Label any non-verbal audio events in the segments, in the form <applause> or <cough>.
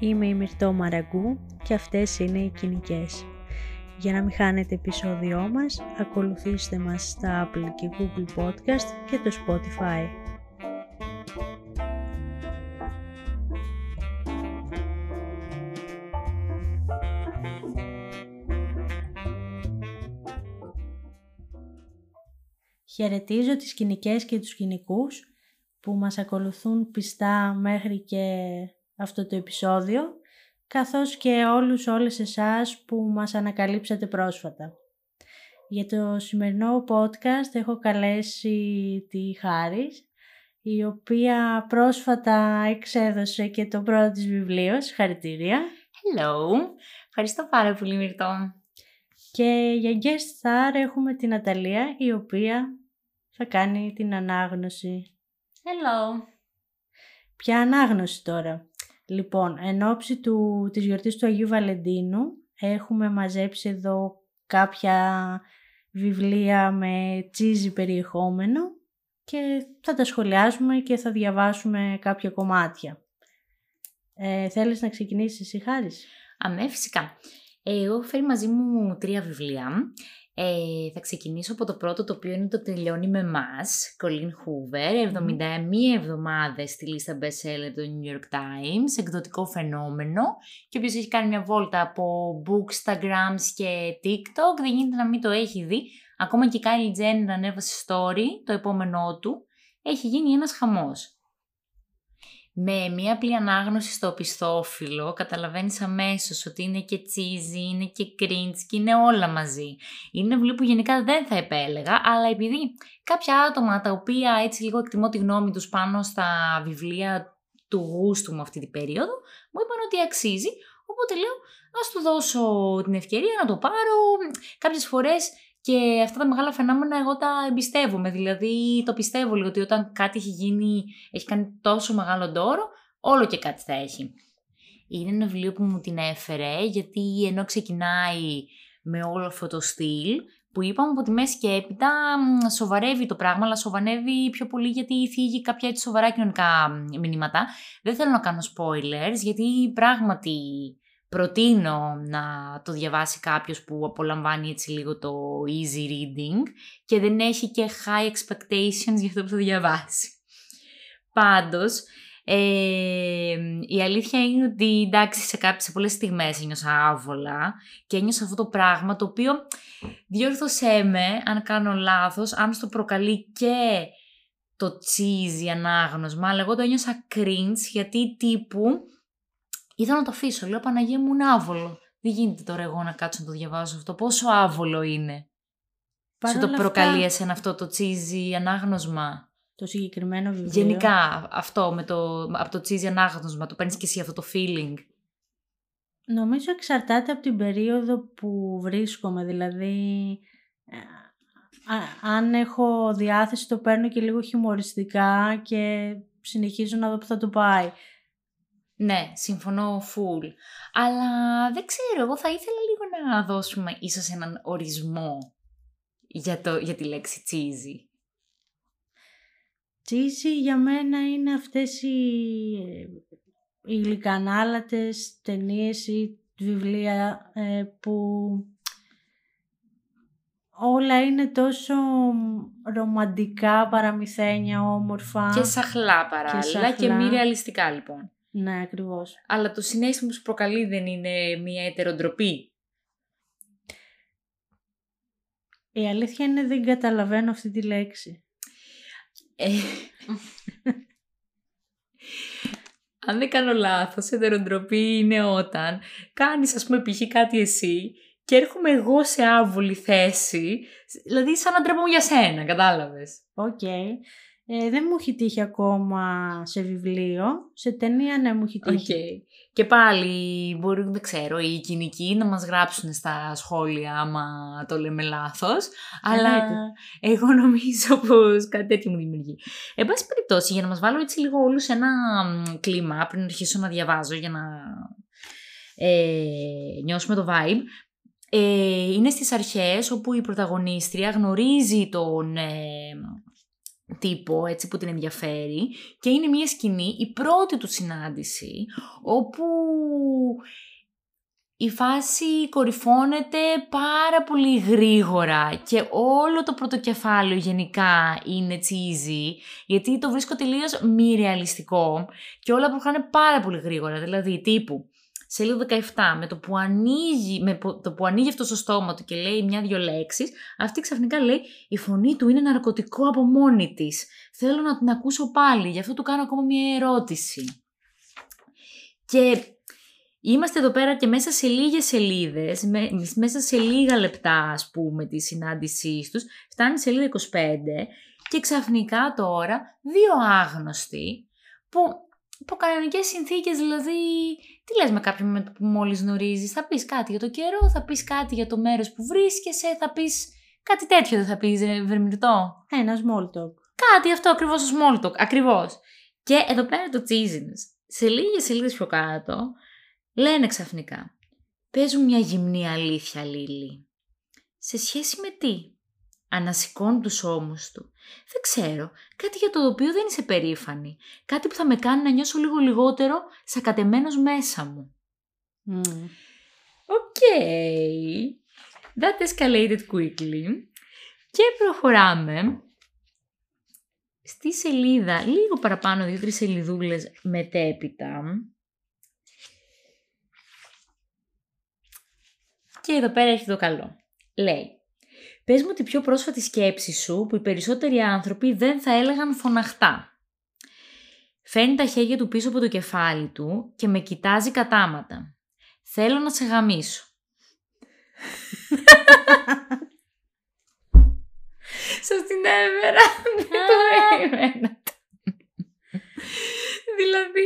Είμαι η Μυρτώ Μαραγκού και αυτές είναι οι κοινικές. Για να μην χάνετε επεισόδιό μας, ακολουθήστε μας στα Apple και Google Podcast και το Spotify. Χαιρετίζω τις κοινικές και τους κοινικούς που μας ακολουθούν πιστά μέχρι και αυτό το επεισόδιο, καθώς και όλους όλες εσάς που μας ανακαλύψατε πρόσφατα. Για το σημερινό podcast έχω καλέσει τη Χάρης, η οποία πρόσφατα εξέδωσε και το πρώτο της βιβλίο. Συγχαρητήρια. Hello. Ευχαριστώ πάρα πολύ Μυρτώ. Και για guest star έχουμε την Αταλία, η οποία θα κάνει την ανάγνωση. Hello. Ποια ανάγνωση τώρα; Λοιπόν, εν ώψη του, της γιορτής του Αγίου Βαλεντίνου έχουμε μαζέψει εδώ κάποια βιβλία με τσίζι περιεχόμενο και θα τα σχολιάσουμε και θα διαβάσουμε κάποια κομμάτια. Ε, θέλεις να ξεκινήσεις εσύ Χάρης; Αμέ, φυσικά. Ε, εγώ έχω φέρει μαζί μου τρία βιβλία. Ε, θα ξεκινήσω από το πρώτο το οποίο είναι το τελειώνει με μας, Colleen Hoover, 71 εβδομάδες στη λίστα best seller του New York Times, εκδοτικό φαινόμενο και όποιος έχει κάνει μια βόλτα από bookstagrams και TikTok. Δεν γίνεται να μην το έχει δει. Ακόμα και η Kylie Jenner ανέβασε story, το επόμενό του, έχει γίνει ένας χαμός με μία απλή ανάγνωση στο πιστόφυλλο καταλαβαίνεις αμέσως ότι είναι και τσίζι, είναι και cringe και είναι όλα μαζί. Είναι βιβλίο που γενικά δεν θα επέλεγα, αλλά επειδή κάποια άτομα τα οποία έτσι λίγο εκτιμώ τη γνώμη τους πάνω στα βιβλία του γούστου μου αυτή την περίοδο, μου είπαν ότι αξίζει, οπότε λέω ας του δώσω την ευκαιρία να το πάρω. Κάποιες φορές και αυτά τα μεγάλα φαινόμενα εγώ τα εμπιστεύομαι. Δηλαδή το πιστεύω λίγο ότι όταν κάτι έχει γίνει, έχει κάνει τόσο μεγάλο ντόρο, όλο και κάτι θα έχει. Είναι ένα βιβλίο που μου την έφερε γιατί ενώ ξεκινάει με όλο αυτό το στυλ που είπαμε από τη μέση και έπειτα σοβαρεύει το πράγμα, αλλά σοβαρεύει πιο πολύ γιατί θίγει κάποια έτσι σοβαρά κοινωνικά μηνύματα. Δεν θέλω να κάνω spoilers γιατί πράγματι προτείνω να το διαβάσει κάποιος που απολαμβάνει έτσι λίγο το easy reading και δεν έχει και high expectations για αυτό που θα διαβάσει. Πάντως, ε, η αλήθεια είναι ότι εντάξει σε, κάποιες, σε πολλές στιγμές ένιωσα άβολα και ένιωσα αυτό το πράγμα το οποίο διόρθωσέ με αν κάνω λάθος, αν στο προκαλεί και το cheesy ανάγνωσμα, αλλά εγώ το ένιωσα cringe γιατί τύπου Ήθελα να το αφήσω. Λέω Παναγία μου είναι άβολο. Δεν γίνεται τώρα εγώ να κάτσω να το διαβάζω αυτό. Πόσο άβολο είναι. Παρ Σου το προκαλεί εσένα αυτό το τσίζι ανάγνωσμα; Το συγκεκριμένο βιβλίο. Γενικά αυτό με το, από το τσίζι ανάγνωσμα. Το παίρνεις και εσύ αυτό το feeling. Νομίζω εξαρτάται από την περίοδο που βρίσκομαι. Δηλαδή, ε, αν έχω διάθεση το παίρνω και λίγο χιουμοριστικά και συνεχίζω να δω που θα το πάει. Ναι, συμφωνώ full. Αλλά δεν ξέρω, εγώ θα ήθελα λίγο να δώσουμε ίσως έναν ορισμό για, το, για τη λέξη cheesy. Cheesy για μένα είναι αυτές οι, οι γλυκανάλατες ταινίες ή βιβλία ε, που όλα είναι τόσο ρομαντικά, παραμυθένια, όμορφα. Και σαχλά παράλληλα και, και μη ρεαλιστικά λοιπόν. Ναι, ακριβώς. Αλλά το συνέστημα που σου προκαλεί δεν είναι μια ετεροντροπή. Η αλήθεια είναι δεν καταλαβαίνω αυτή τη λέξη. Ε, αν δεν κάνω λάθος, ετεροντροπή είναι όταν κάνεις ας πούμε π.χ. κάτι εσύ και έρχομαι εγώ σε άβολη θέση, δηλαδή σαν να ντρέπομαι για σένα, κατάλαβες; Οκ. Ε, δεν μου έχει τύχει ακόμα σε βιβλίο. Σε ταινία ναι μου έχει τύχει. Okay. Και πάλι μπορεί, δεν ξέρω, οι κυνικοί να μας γράψουν στα σχόλια άμα το λέμε λάθος. Αλλά εγώ <laughs> νομίζω πως κάτι τέτοιο μου δημιουργεί. Εν πάση περιπτώσει, για να μας βάλω έτσι λίγο όλους σε ένα κλίμα πριν αρχίσω να διαβάζω για να ε, νιώσουμε το vibe. Ε, είναι στις αρχές όπου η πρωταγωνίστρια γνωρίζει τον... Ε, τύπο έτσι που την ενδιαφέρει και είναι μια σκηνή, η πρώτη του συνάντηση, όπου η φάση κορυφώνεται πάρα πολύ γρήγορα και όλο το πρωτοκεφάλαιο γενικά είναι cheesy, γιατί το βρίσκω τελείως μη ρεαλιστικό και όλα προχωράνε πάρα πολύ γρήγορα, δηλαδή τύπου σελίδα 17, με το που ανοίγει, με το που ανοίγει αυτό στο στόμα του και λέει μια-δυο λέξεις, αυτή ξαφνικά λέει η φωνή του είναι ναρκωτικό από μόνη της. Θέλω να την ακούσω πάλι, γι' αυτό του κάνω ακόμα μια ερώτηση. Και Είμαστε εδώ πέρα και μέσα σε λίγες σελίδες, μέσα σε λίγα λεπτά ας πούμε τη συνάντησή τους, φτάνει σελίδα 25 και ξαφνικά τώρα δύο άγνωστοι που υπό κανονικές συνθήκες δηλαδή τι λες με κάποιον που μόλις γνωρίζεις, θα πεις κάτι για το καιρό, θα πεις κάτι για το μέρος που βρίσκεσαι, θα πεις κάτι τέτοιο δεν θα πεις Βερμιρτό. Ένα small talk. Κάτι αυτό ακριβώς το small talk, ακριβώς. Και εδώ πέρα το cheesiness. Σε λίγες σελίδες πιο κάτω Λένε ξαφνικά. Πες μια γυμνή αλήθεια, Λίλη. Σε σχέση με τι; Ανασηκώνει τους ώμους του. Δεν ξέρω. Κάτι για το οποίο δεν είσαι περήφανη. Κάτι που θα με κάνει να νιώσω λίγο λιγότερο σακατεμένος μέσα μου. OK. Okay. That escalated quickly. Και προχωράμε στη σελίδα, λίγο παραπάνω, δύο-τρεις σελιδούλες μετέπειτα. Και εδώ πέρα έχει το καλό. Λέει, πες μου τη πιο πρόσφατη σκέψη σου που οι περισσότεροι άνθρωποι δεν θα έλεγαν φωναχτά. Φέρνει τα χέρια του πίσω από το κεφάλι του και με κοιτάζει κατάματα. Θέλω να σε γαμίσω. Σας την έβερα. το δηλαδή,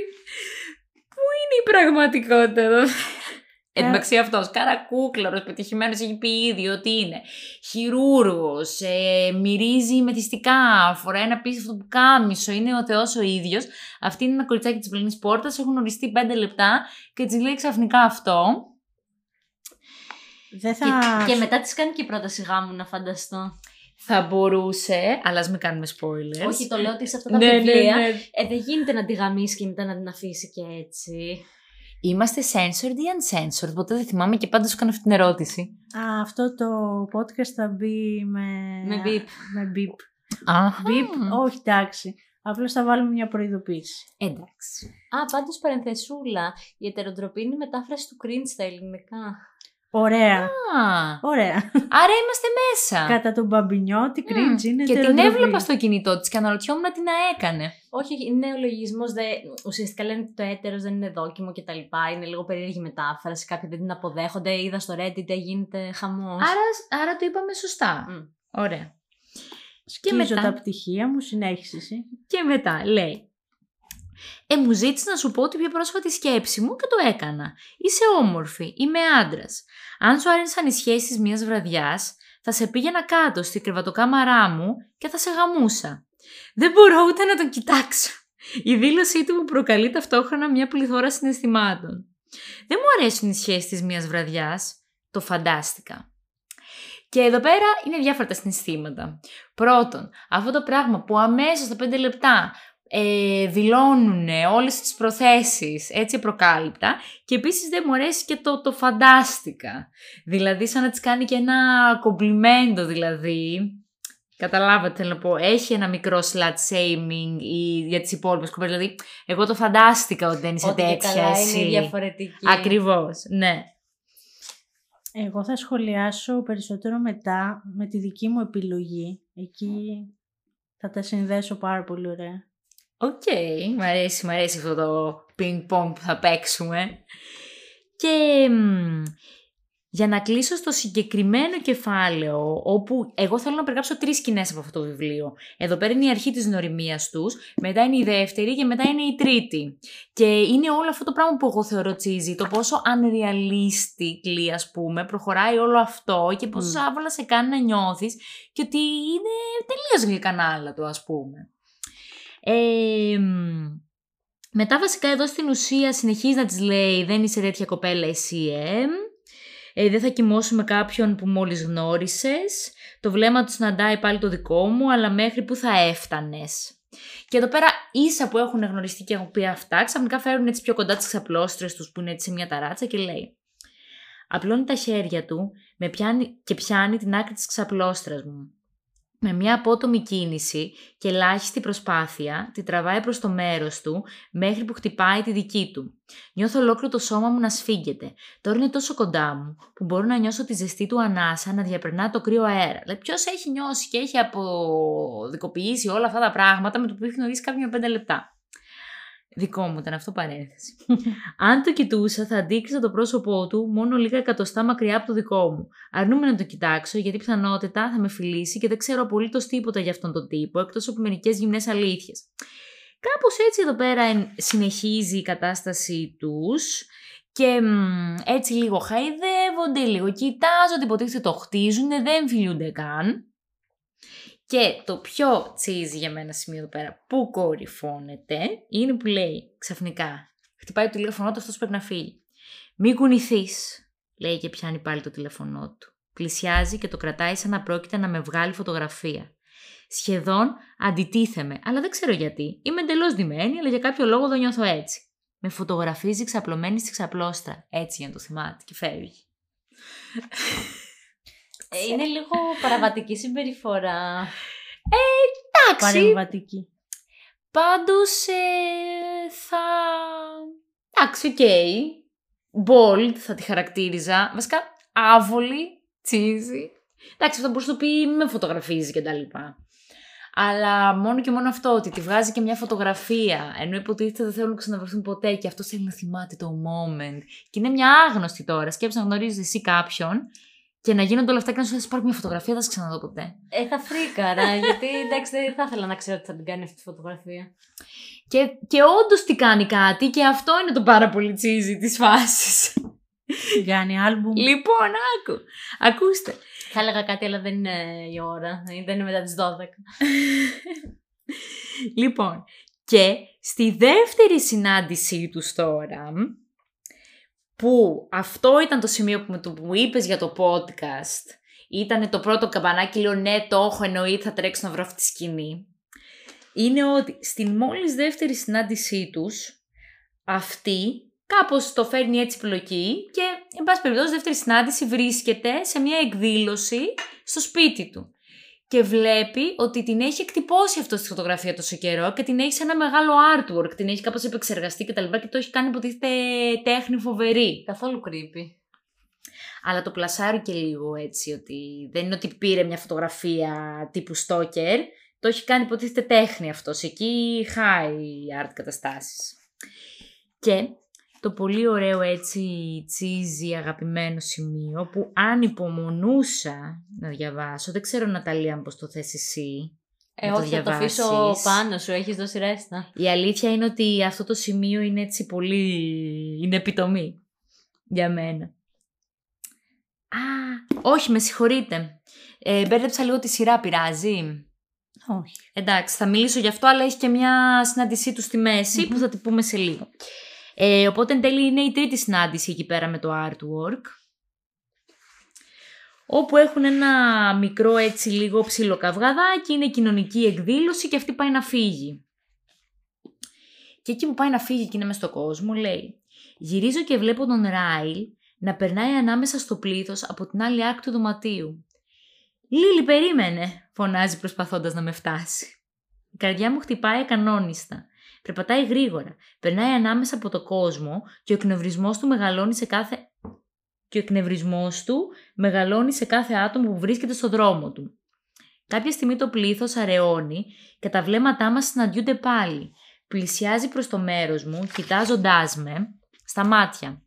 πού είναι η πραγματικότητα εδώ; Εν τω μεταξύ αυτός, καρακούκλαρος, πετυχημένος, έχει πει ήδη ότι είναι χειρούργος, ε, μυρίζει μεθυστικά, φοράει ένα πίσω που κάμισο, είναι ο Θεός ο ίδιος. Αυτή είναι ένα κοριτσάκι της πληνή πόρτας, έχουν οριστεί πέντε λεπτά και της λέει ξαφνικά αυτό. Δεν θα... και, και μετά της κάνει και η πρόταση γάμου, να φανταστώ. Θα μπορούσε, αλλά ας μην κάνουμε spoilers. Όχι, το λέω ότι σε αυτά τα ναι, ναι βιβλία ναι, ναι. Ε, δεν γίνεται να τη γαμίσει και μετά να την αφήσει και έτσι. Είμαστε censored ή uncensored, οπότε δεν θυμάμαι και πάντα σου κάνω αυτή την ερώτηση. Α, αυτό το podcast θα μπει με... Με beep. Με beep. Αχα. Beep, όχι εντάξει. Απλώς θα βάλουμε μια προειδοποίηση. Εντάξει. Α, πάντως παρενθεσούλα. Η ετεροτροπή είναι η μετάφραση του cringe στα ελληνικά. Ωραία. Α, Ωραία. Άρα είμαστε μέσα. Κατά τον μπαμπινιό, τι cringe είναι Και την έβλεπα στο κινητό της και αναρωτιόμουν τι να έκανε. Όχι, είναι ο λογισμό. Ουσιαστικά λένε ότι το έτερος δεν είναι δόκιμο κτλ. Είναι λίγο περίεργη μετάφραση. Κάποιοι δεν την αποδέχονται. Είδα στο Reddit, γίνεται χαμός. Άρα, άρα το είπαμε σωστά. Ωραία. Σκίζω και μετά... τα πτυχία μου, συνέχισε Και μετά λέει. Ε, μου ζήτησε να σου πω την πιο πρόσφατη σκέψη μου και το έκανα. Είσαι όμορφη, είμαι άντρας. Αν σου άρεσαν οι σχέσεις μιας βραδιάς, θα σε πήγαινα κάτω στη κρεβατοκάμαρά μου και θα σε γαμούσα. Δεν μπορώ ούτε να τον κοιτάξω. Η δήλωσή του μου προκαλεί ταυτόχρονα μια πληθώρα συναισθημάτων. Δεν μου αρέσουν οι σχέσεις τη μιας βραδιάς. Το φαντάστηκα. Και εδώ πέρα είναι διάφορα τα συναισθήματα. Πρώτον, αυτό το πράγμα που αμέσως στα 5 λεπτά ε, δηλώνουν όλες τις προθέσεις έτσι προκάλυπτα και επίσης δεν μου αρέσει και το, το φαντάστηκα. Δηλαδή σαν να της κάνει και ένα κομπλιμέντο δηλαδή. Καταλάβατε θέλω να πω, έχει ένα μικρό slut shaming ή για τις υπόλοιπες κοπέλες. Δηλαδή, εγώ το φαντάστηκα ότι δεν είσαι ότι τέτοια καλά εσύ. είναι διαφορετική. Ακριβώς, ναι. Εγώ θα σχολιάσω περισσότερο μετά με τη δική μου επιλογή. Εκεί θα τα συνδέσω πάρα πολύ ωραία. OK, okay, μου αρέσει, μου αρέσει αυτό το ping-pong που θα παίξουμε. Και για να κλείσω στο συγκεκριμένο κεφάλαιο, όπου εγώ θέλω να περιγράψω τρεις σκηνές από αυτό το βιβλίο. Εδώ πέρα είναι η αρχή της γνωριμίας τους, μετά είναι η δεύτερη και μετά είναι η τρίτη. Και είναι όλο αυτό το πράγμα που εγώ θεωρώ cheesy, το πόσο unrealistic, ας πούμε, προχωράει όλο αυτό και πόσο mm. άβολα σε κάνει να νιώθεις και ότι είναι τελείως γλυκανάλα το, ας πούμε. Ε, μετά βασικά εδώ στην ουσία συνεχίζει να της λέει δεν είσαι τέτοια κοπέλα εσύ ε. Ε, δεν θα κοιμώσουμε κάποιον που μόλις γνώρισες. Το βλέμμα του συναντάει πάλι το δικό μου, αλλά μέχρι που θα έφτανες. Και εδώ πέρα, ίσα που έχουν γνωριστεί και έχουν πει αυτά, ξαφνικά φέρουν έτσι πιο κοντά τις ξαπλώστρες τους που είναι έτσι σε μια ταράτσα και λέει. Απλώνει τα χέρια του με πιάνει, και πιάνει την άκρη της ξαπλώστρας μου. Με μια απότομη κίνηση και ελάχιστη προσπάθεια, τη τραβάει προς το μέρος του μέχρι που χτυπάει τη δική του. Νιώθω ολόκληρο το σώμα μου να σφίγγεται. Τώρα είναι τόσο κοντά μου που μπορώ να νιώσω τη ζεστή του ανάσα να διαπερνά το κρύο αέρα. Δηλαδή, ποιος έχει νιώσει και έχει αποδικοποιήσει όλα αυτά τα πράγματα με το που έχει γνωρίσει κάποιον πέντε λεπτά; Δικό μου ήταν αυτό παρένθεση. <laughs> Αν το κοιτούσα, θα αντίκριζα το πρόσωπό του μόνο λίγα εκατοστά μακριά από το δικό μου. Αρνούμαι να το κοιτάξω, γιατί πιθανότητα θα με φιλήσει και δεν ξέρω απολύτως τίποτα για αυτόν τον τύπο, εκτός από μερικές γυμνές αλήθειες. Κάπως έτσι εδώ πέρα συνεχίζει η κατάστασή τους. Και έτσι λίγο χαϊδεύονται, λίγο κοιτάζονται, υποτίθεται το χτίζουν, δεν φιλούνται καν. Και το πιο τσίζι για μένα σημείο εδώ πέρα που κορυφώνεται είναι που λέει ξαφνικά. Χτυπάει το τηλέφωνό του, αυτός πρέπει να φύγει. Μην κουνηθείς, λέει και πιάνει πάλι το τηλέφωνό του. Πλησιάζει και το κρατάει σαν να πρόκειται να με βγάλει φωτογραφία. Σχεδόν αντιτίθεμαι, αλλά δεν ξέρω γιατί. Είμαι εντελώς ντυμένη, αλλά για κάποιο λόγο το νιώθω έτσι. Με φωτογραφίζει ξαπλωμένη στη ξαπλώστρα. Έτσι για να το θυμάται και φεύγει. Ε, είναι λίγο παραβατική συμπεριφορά. Ε, εντάξει. Παρεμβατική. Πάντως ε, θα... Εντάξει, ok. Okay. Bold θα τη χαρακτήριζα. Βασικά, άβολη, cheesy. Εντάξει, αυτό μπορούσε να το πει με φωτογραφίζει και τα λοιπά. Αλλά μόνο και μόνο αυτό, ότι τη βγάζει και μια φωτογραφία, ενώ υποτίθεται δεν θέλουν να ξαναβρεθούν ποτέ και αυτό θέλει να θυμάται το moment. Και είναι μια άγνωστη τώρα. Σκέψε να γνωρίζεις εσύ κάποιον και να γίνονται όλα αυτά και να σου θες πάρει μια φωτογραφία, δεν σε ξαναδώ ποτέ. Ε, θα φρίκαρα, <laughs> γιατί εντάξει δεν θα ήθελα να ξέρω ότι θα την κάνει αυτή τη φωτογραφία. Και, και όντως τι κάνει κάτι και αυτό είναι το πάρα πολύ τσίζι της φάσης. Κάνει άλμπουμ. λοιπόν, άκου. Ακούστε. Θα έλεγα κάτι, αλλά δεν είναι η ώρα. Δεν είναι μετά τις 12. λοιπόν, και στη δεύτερη συνάντησή τους τώρα, που αυτό ήταν το σημείο που, που μου είπες για το podcast. Ήταν το πρώτο καμπανάκι, λέω ναι το έχω εννοεί, θα τρέξω να βρω αυτή τη σκηνή. Είναι ότι στην μόλις δεύτερη συνάντησή τους, αυτή κάπως το φέρνει έτσι πλοκή και εν πάση περιπτώσει δεύτερη συνάντηση βρίσκεται σε μια εκδήλωση στο σπίτι του και βλέπει ότι την έχει εκτυπώσει αυτό στη φωτογραφία τόσο καιρό και την έχει σε ένα μεγάλο artwork, την έχει κάπως επεξεργαστεί και τα λοιπά και το έχει κάνει υποτίθεται τέχνη φοβερή. Καθόλου creepy. Αλλά το πλασάρει και λίγο έτσι, ότι δεν είναι ότι πήρε μια φωτογραφία τύπου stalker, το έχει κάνει υποτίθεται τέχνη αυτός, εκεί high art καταστάσεις. Και το πολύ ωραίο έτσι τσίζι αγαπημένο σημείο που αν υπομονούσα να διαβάσω, δεν ξέρω Ναταλία πώς το θες εσύ. Ε, όχι, θα το αφήσω πάνω σου, έχεις δώσει ρέστα. Η αλήθεια είναι ότι αυτό το σημείο είναι έτσι πολύ... είναι επιτομή για μένα. Α, όχι, με συγχωρείτε. Ε, μπέρδεψα λίγο τη σειρά, πειράζει; Όχι. Εντάξει, θα μιλήσω γι' αυτό, αλλά έχει και μια συνάντησή του στη μεση που θα την πούμε σε λίγο. Ε, οπότε εν τέλει είναι η τρίτη συνάντηση εκεί πέρα με το artwork. Όπου έχουν ένα μικρό έτσι λίγο ψιλοκαυγαδάκι, είναι κοινωνική εκδήλωση και αυτή πάει να φύγει. Και εκεί που πάει να φύγει και είναι μες στον κόσμο λέει «Γυρίζω και βλέπω τον Ράιλ να περνάει ανάμεσα στο πλήθος από την άλλη άκρη του δωματίου. «Λίλη, περίμενε», φωνάζει προσπαθώντας να με φτάσει. Η καρδιά μου χτυπάει ακανόνιστα. Περπατάει γρήγορα, περνάει ανάμεσα από το κόσμο και ο εκνευρισμός του μεγαλώνει σε κάθε και ο εκνευρισμός του μεγαλώνει σε κάθε άτομο που βρίσκεται στο δρόμο του. Κάποια στιγμή το πλήθος αραιώνει και τα βλέμματά μας συναντιούνται πάλι. Πλησιάζει προς το μέρος μου, κοιτάζοντάς με, στα μάτια.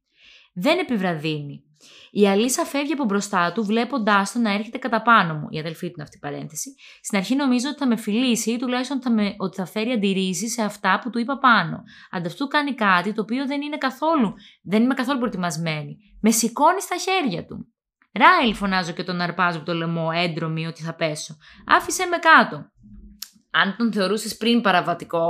Δεν επιβραδύνει. Η Αλίσσα φεύγει από μπροστά του, βλέποντάς τον να έρχεται κατά πάνω μου. Η αδελφή του είναι αυτή η παρένθεση. Στην αρχή νομίζω ότι θα με φιλήσει ή τουλάχιστον θα με, ότι θα φέρει αντιρρήσεις σε αυτά που του είπα πάνω. Ανταυτού κάνει κάτι το οποίο δεν είναι καθόλου, δεν είμαι καθόλου προετοιμασμένη. Με σηκώνει στα χέρια του. Ράιλ, φωνάζω και τον αρπάζω από το λαιμό, έντρομη ότι θα πέσω. Άφησε με κάτω. Αν τον θεωρούσες πριν παραβατικό,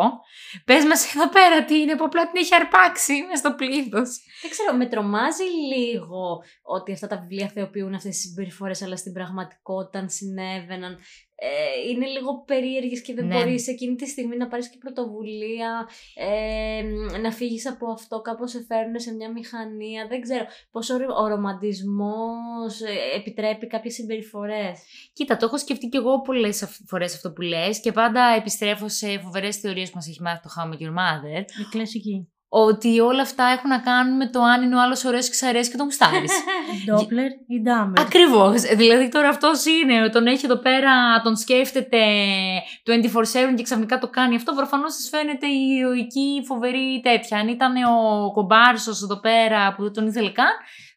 πες μας εδώ πέρα τι είναι, που απλά την έχει αρπάξει μες στο πλήθος. Δεν ξέρω, με τρομάζει λίγο ότι αυτά τα βιβλία θεοποιούν αυτές τις συμπεριφορές, αλλά στην πραγματικότητα αν συνέβαιναν. Ε, είναι λίγο περίεργες και δεν Ναι. μπορείς εκείνη τη στιγμή να πάρεις και πρωτοβουλία, ε, να φύγεις από αυτό, κάπως σε φέρνουν σε μια μηχανία, δεν ξέρω πόσο ο, ο ρομαντισμός ε, επιτρέπει κάποιες συμπεριφορές. Κοίτα, το έχω σκεφτεί κι εγώ πολλές φορές αυτό που λες και πάντα επιστρέφω σε φοβερές θεωρίες που μας έχει μάθει το How I Met Your Mother. Η κλασική. Ότι όλα αυτά έχουν να κάνουν με το αν είναι ο άλλος ωραίος και σ' αρέσει και τον γουστάρει. <laughs> Ντόπλερ ή Ντάμπερ. Ακριβώς. Δηλαδή τώρα αυτός είναι, τον έχει εδώ πέρα, τον σκέφτεται 24-7 και ξαφνικά το κάνει αυτό. Προφανώς της φαίνεται η ηρωική φοβερή τέτοια. Αν ήταν ο κομπάρσος εδώ πέρα που δεν τον ήθελε καν,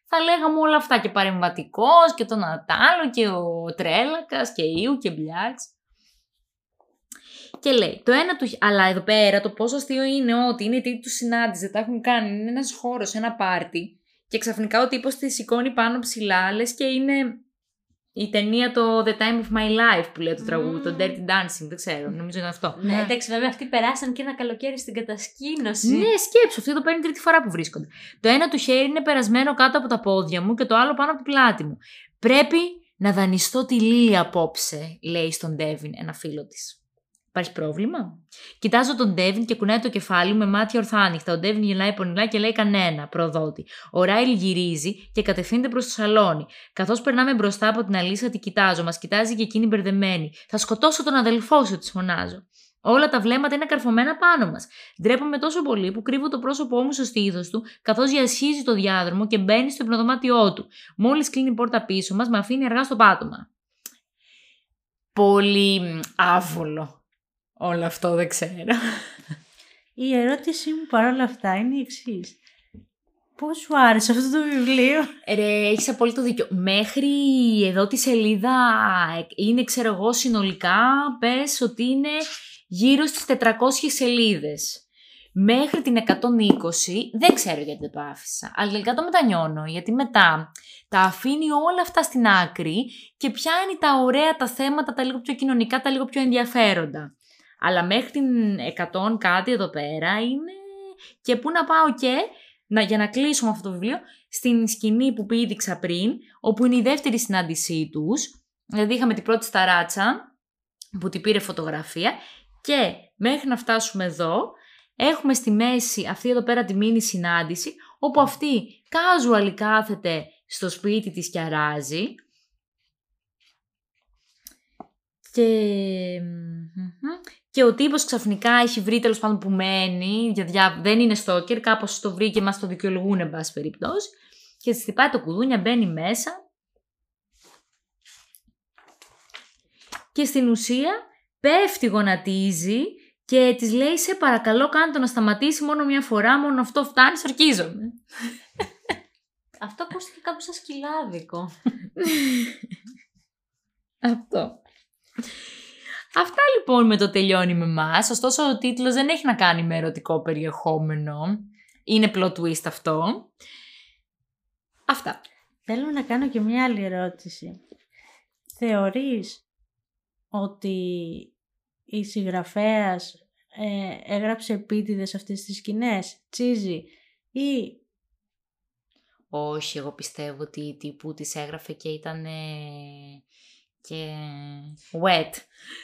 θα λέγαμε όλα αυτά. Και παρεμβατικός και τον Ατάλο και ο Τρέλακας και Ιου και Μπλιάξ. Και λέει, το ένα του. Αλλά εδώ πέρα το πόσο αστείο είναι ότι είναι η τρίτη του συνάντηση, δεν τα έχουν κάνει. Είναι ένας χώρος, ένα πάρτι. Και ξαφνικά ο τύπος τη σηκώνει πάνω ψηλά, λες και είναι η ταινία το The Time of My Life που λέει το τραγούδι, το Μμμ. Dirty Dancing, δεν ξέρω, νομίζω είναι αυτό. Ναι, Ναι. εντάξει, βέβαια αυτοί περάσαν και ένα καλοκαίρι στην κατασκήνωση. Ναι, σκέψου, αυτή το παίρνει τρίτη φορά που βρίσκονται. Το ένα του χέρι είναι περασμένο κάτω από τα πόδια μου και το άλλο πάνω από την πλάτη μου. Πρέπει να δανειστώ τη Λίλη απόψε, λέει στον Ντέβιν ένα φίλο της. Υπάρχει πρόβλημα; Κοιτάζω τον Ντέβιν και κουνάει το κεφάλι μου με μάτια ορθάνυχτα. Ο Ντέβιν γελάει πονηρά και λέει κανένα, προδότη. Ο Ράιλ γυρίζει και κατευθύνεται προς το σαλόνι. Καθώς περνάμε μπροστά από την Αλίσσα, τη κοιτάζω. Μας κοιτάζει και εκείνη μπερδεμένη. Θα σκοτώσω τον αδελφό σου, της φωνάζω. Όλα τα βλέμματα είναι καρφωμένα πάνω μας. Ντρέπομαι τόσο πολύ που κρύβω το πρόσωπό μου στο στήθος του, καθώς διασχίζει το διάδρομο και μπαίνει στο υπνοδωμάτιό του. Μόλις κλείνει η πόρτα πίσω μας, με αφήνει αργά στο πάτωμα. Πολύ μ, άβολο. Όλο αυτό δεν ξέρω. Η ερώτησή μου παρόλα αυτά είναι η εξής. Πώς σου άρεσε αυτό το βιβλίο; Ρε, έχεις απόλυτο δίκιο. Μέχρι εδώ τη σελίδα είναι, ξέρω εγώ, συνολικά, πες ότι είναι γύρω στις 400 σελίδες. Μέχρι την 120, δεν ξέρω γιατί δεν το άφησα. Αλλά τελικά το μετανιώνω, γιατί μετά τα αφήνει όλα αυτά στην άκρη και πιάνει τα ωραία τα θέματα, τα λίγο πιο κοινωνικά, τα λίγο πιο ενδιαφέροντα. Αλλά μέχρι την 100 κάτι εδώ πέρα είναι... Και πού να πάω και, να, για να κλείσουμε αυτό το βιβλίο, στην σκηνή που πήδηξα πριν, όπου είναι η δεύτερη συνάντησή τους. Δηλαδή είχαμε την πρώτη στα ράτσα, που την πήρε φωτογραφία και μέχρι να φτάσουμε εδώ, έχουμε στη μέση αυτή εδώ πέρα τη μίνι συνάντηση, όπου αυτή casual κάθεται στο σπίτι της και αράζει. Και... μμμ. Και ο τύπος ξαφνικά έχει βρει τέλος πάντων που μένει, για διά... δεν είναι στόκερ, κάπως το βρήκε, μας το δικαιολογούν εν πάση περιπτώσει. Και της χτυπάει το κουδούνια, μπαίνει μέσα. Και στην ουσία πέφτει, γονατίζει και της λέει σε παρακαλώ κάνε το να σταματήσει μόνο μια φορά, μόνο αυτό φτάνει, σορκίζομαι. <laughs> Αυτό ακούστηκε κάπου σαν σκυλάδικο. <laughs> Αυτό. Αυτά λοιπόν με το τελειώνει με εμάς. Ωστόσο, ο τίτλος δεν έχει να κάνει με ερωτικό περιεχόμενο. Είναι plot twist αυτό. Αυτά. Θέλω να κάνω και μια άλλη ερώτηση. Θεωρείς ότι η συγγραφέας ε, έγραψε επίτηδες αυτές τις σκηνές, τσίζι, ή Όχι, εγώ πιστεύω ότι η τύπου της έγραφε και ήταν και wet.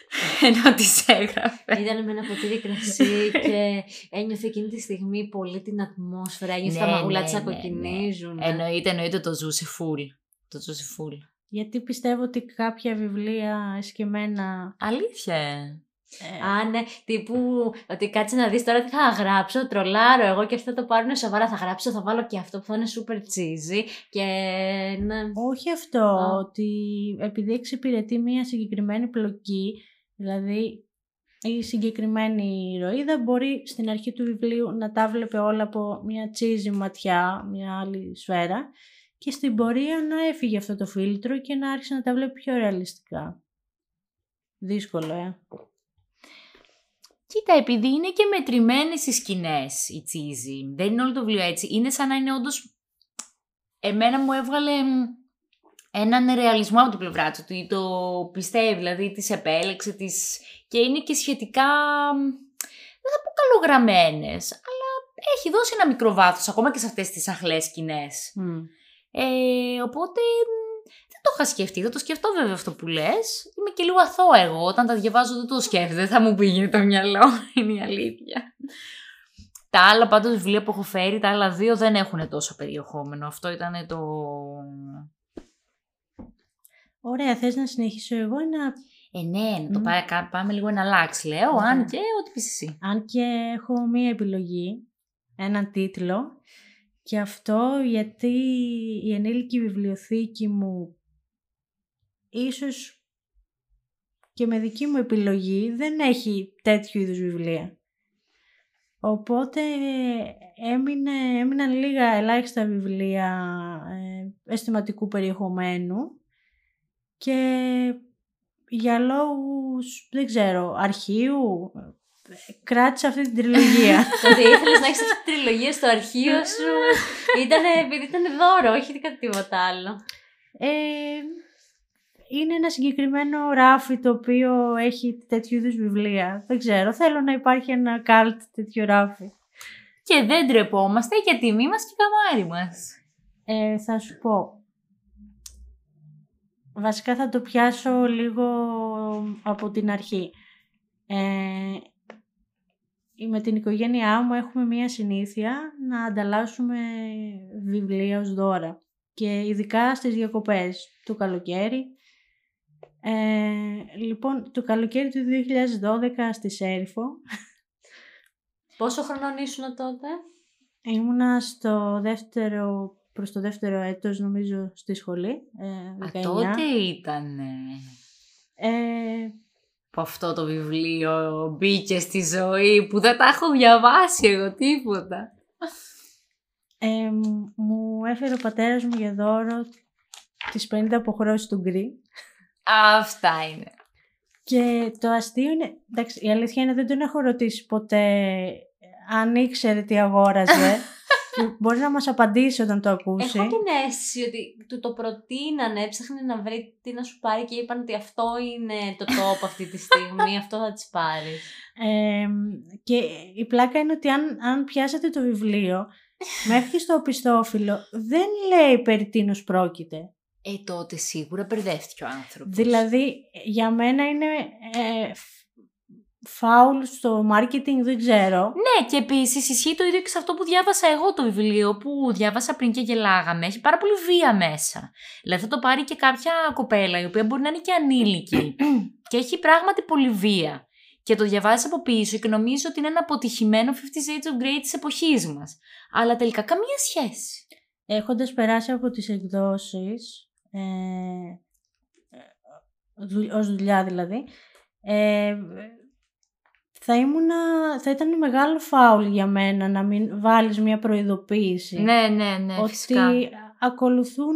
<laughs> Ενώ της έγραφε. Ήταν με ένα ποτήρι κρασί <laughs> και ένιωθε εκείνη τη στιγμή πολύ την ατμόσφαιρα. Ένιωθε τα Ναι, μαγουλά ναι, της να ναι, ναι. κοκκινίζουν. Εννοείται, εννοείται το ζούσε full. Το ζούσε full. γιατί πιστεύω ότι κάποια βιβλία εσκεμμένα... Αλήθεια. Ε. ε, Α, ναι, τύπου ότι κάτσε να δεις τώρα τι θα γράψω, τρολάρω εγώ και αυτό το πάρουν σοβαρά, θα γράψω, θα βάλω και αυτό που θα είναι super cheesy και ναι. όχι αυτό, Α. ότι επειδή εξυπηρετεί μια συγκεκριμένη πλοκή, δηλαδή η συγκεκριμένη ηρωίδα μπορεί στην αρχή του βιβλίου να τα βλέπει όλα από μια τσίζι ματιά, μια άλλη σφαίρα και στην πορεία να έφυγε αυτό το φίλτρο και να άρχισε να τα βλέπει πιο ρεαλιστικά. Δύσκολο, ε. Κοίτα, επειδή είναι και μετρημένες οι σκηνές η τσίζη, δεν είναι όλο το βιβλίο έτσι, είναι σαν να είναι όντως. Εμένα μου έβγαλε μ, έναν ρεαλισμό από την πλευρά του, ότι το πιστεύει, δηλαδή τις επέλεξε τις... και είναι και σχετικά, δεν θα πω καλογραμμένες, αλλά έχει δώσει ένα μικρό βάθος ακόμα και σε αυτές τις αχλές σκηνές. Ε, οπότε δεν το είχα σκεφτεί, θα το σκεφτώ βέβαια αυτό που λες. Είμαι και λίγο αθώο εγώ, όταν τα διαβάζω δεν το σκέφτεται, δεν θα μου πήγαινε το μυαλό, <laughs> είναι η αλήθεια. Τα άλλα πάντως βιβλία που έχω φέρει, τα άλλα δύο δεν έχουν τόσο περιεχόμενο. Αυτό ήταν το... Ωραία, θες να συνεχίσω εγώ ή να... Ε, ναι, να το πάμε, πάμε λίγο να αλλάξει, λέω, αν και ό,τι πεις εσύ. Αν και έχω μία επιλογή, έναν τίτλο, και αυτό γιατί η ενήλικη βιβλιοθήκη μου ίσως και με δική μου επιλογή δεν έχει τέτοιου είδους βιβλία. Οπότε έμεινε, έμειναν λίγα ελάχιστα βιβλία ε, αισθηματικού περιεχομένου και για λόγους, δεν ξέρω, αρχείου, κράτησα αυτή την τριλογία. <laughs> Το ότι ήθελες να έχεις αυτή την τριλογία στο αρχείο σου <laughs> ήταν επειδή ήταν δώρο, όχι κάτι τίποτα άλλο. Ε, είναι ένα συγκεκριμένο ράφι το οποίο έχει τέτοιου είδους βιβλία. Δεν ξέρω, θέλω να υπάρχει ένα καλτ τέτοιο ράφι. Και δεν τρεπόμαστε για τιμή μας και καμάρι μας. Ε, θα σου πω. Βασικά θα το πιάσω λίγο από την αρχή. Ε, με την οικογένειά μου έχουμε μία συνήθεια να ανταλλάσσουμε βιβλία ως δώρα. Και ειδικά στις διακοπές του καλοκαίρι. Ε, λοιπόν, το καλοκαίρι του 2012 στη Σέριφο. Πόσο χρονών ήσουν τότε; Ήμουνα στο δεύτερο, προς το δεύτερο έτος νομίζω στη σχολή. Ε, Α, τότε ήταν. Ε, που αυτό το βιβλίο μπήκε στη ζωή που δεν τα έχω διαβάσει εγώ τίποτα. Ε, μου έφερε ο πατέρας μου για δώρο τις 50 αποχρώσεις του γκρι. Αυτά είναι. Και το αστείο είναι, εντάξει, η αλήθεια είναι δεν τον έχω ρωτήσει ποτέ αν ήξερε τι αγόραζε. <laughs> Μπορείς να μας απαντήσει όταν το ακούσει. Έχω την αίσθηση ότι του το προτείνανε, έψαχνε να βρει τι να σου πάρει και είπαν ότι αυτό είναι το top αυτή τη στιγμή, <laughs> αυτό θα τις πάρεις. και η πλάκα είναι ότι αν, αν πιάσετε το βιβλίο, <laughs> μέχρι στο οπισθόφυλλο δεν λέει περί τίνος πρόκειται. Ε, τότε σίγουρα μπερδεύτηκε ο άνθρωπος. Δηλαδή, για μένα είναι ε, φάουλ στο marketing, δεν ξέρω. Ναι, και επίσης ισχύει το ίδιο και σε αυτό που διάβασα εγώ το βιβλίο που διάβασα πριν και γελάγαμε. Έχει πάρα πολύ βία μέσα. Δηλαδή θα το πάρει και κάποια κοπέλα η οποία μπορεί να είναι και ανήλικη. <clears throat> και έχει πράγματι πολύ βία. Και το διαβάζεις από πίσω και νομίζω ότι είναι ένα αποτυχημένο 50 Shades of Grey της εποχής μας. Αλλά τελικά καμία σχέση. Έχοντας περάσει από τις εκδόσεις, ε, ε ως δουλειά δηλαδή, ε, θα, ήμουνα, θα ήταν μεγάλο φάουλ για μένα να μην βάλεις μια προειδοποίηση. Ναι, ναι, ναι, ότι φυσικά. ακολουθούν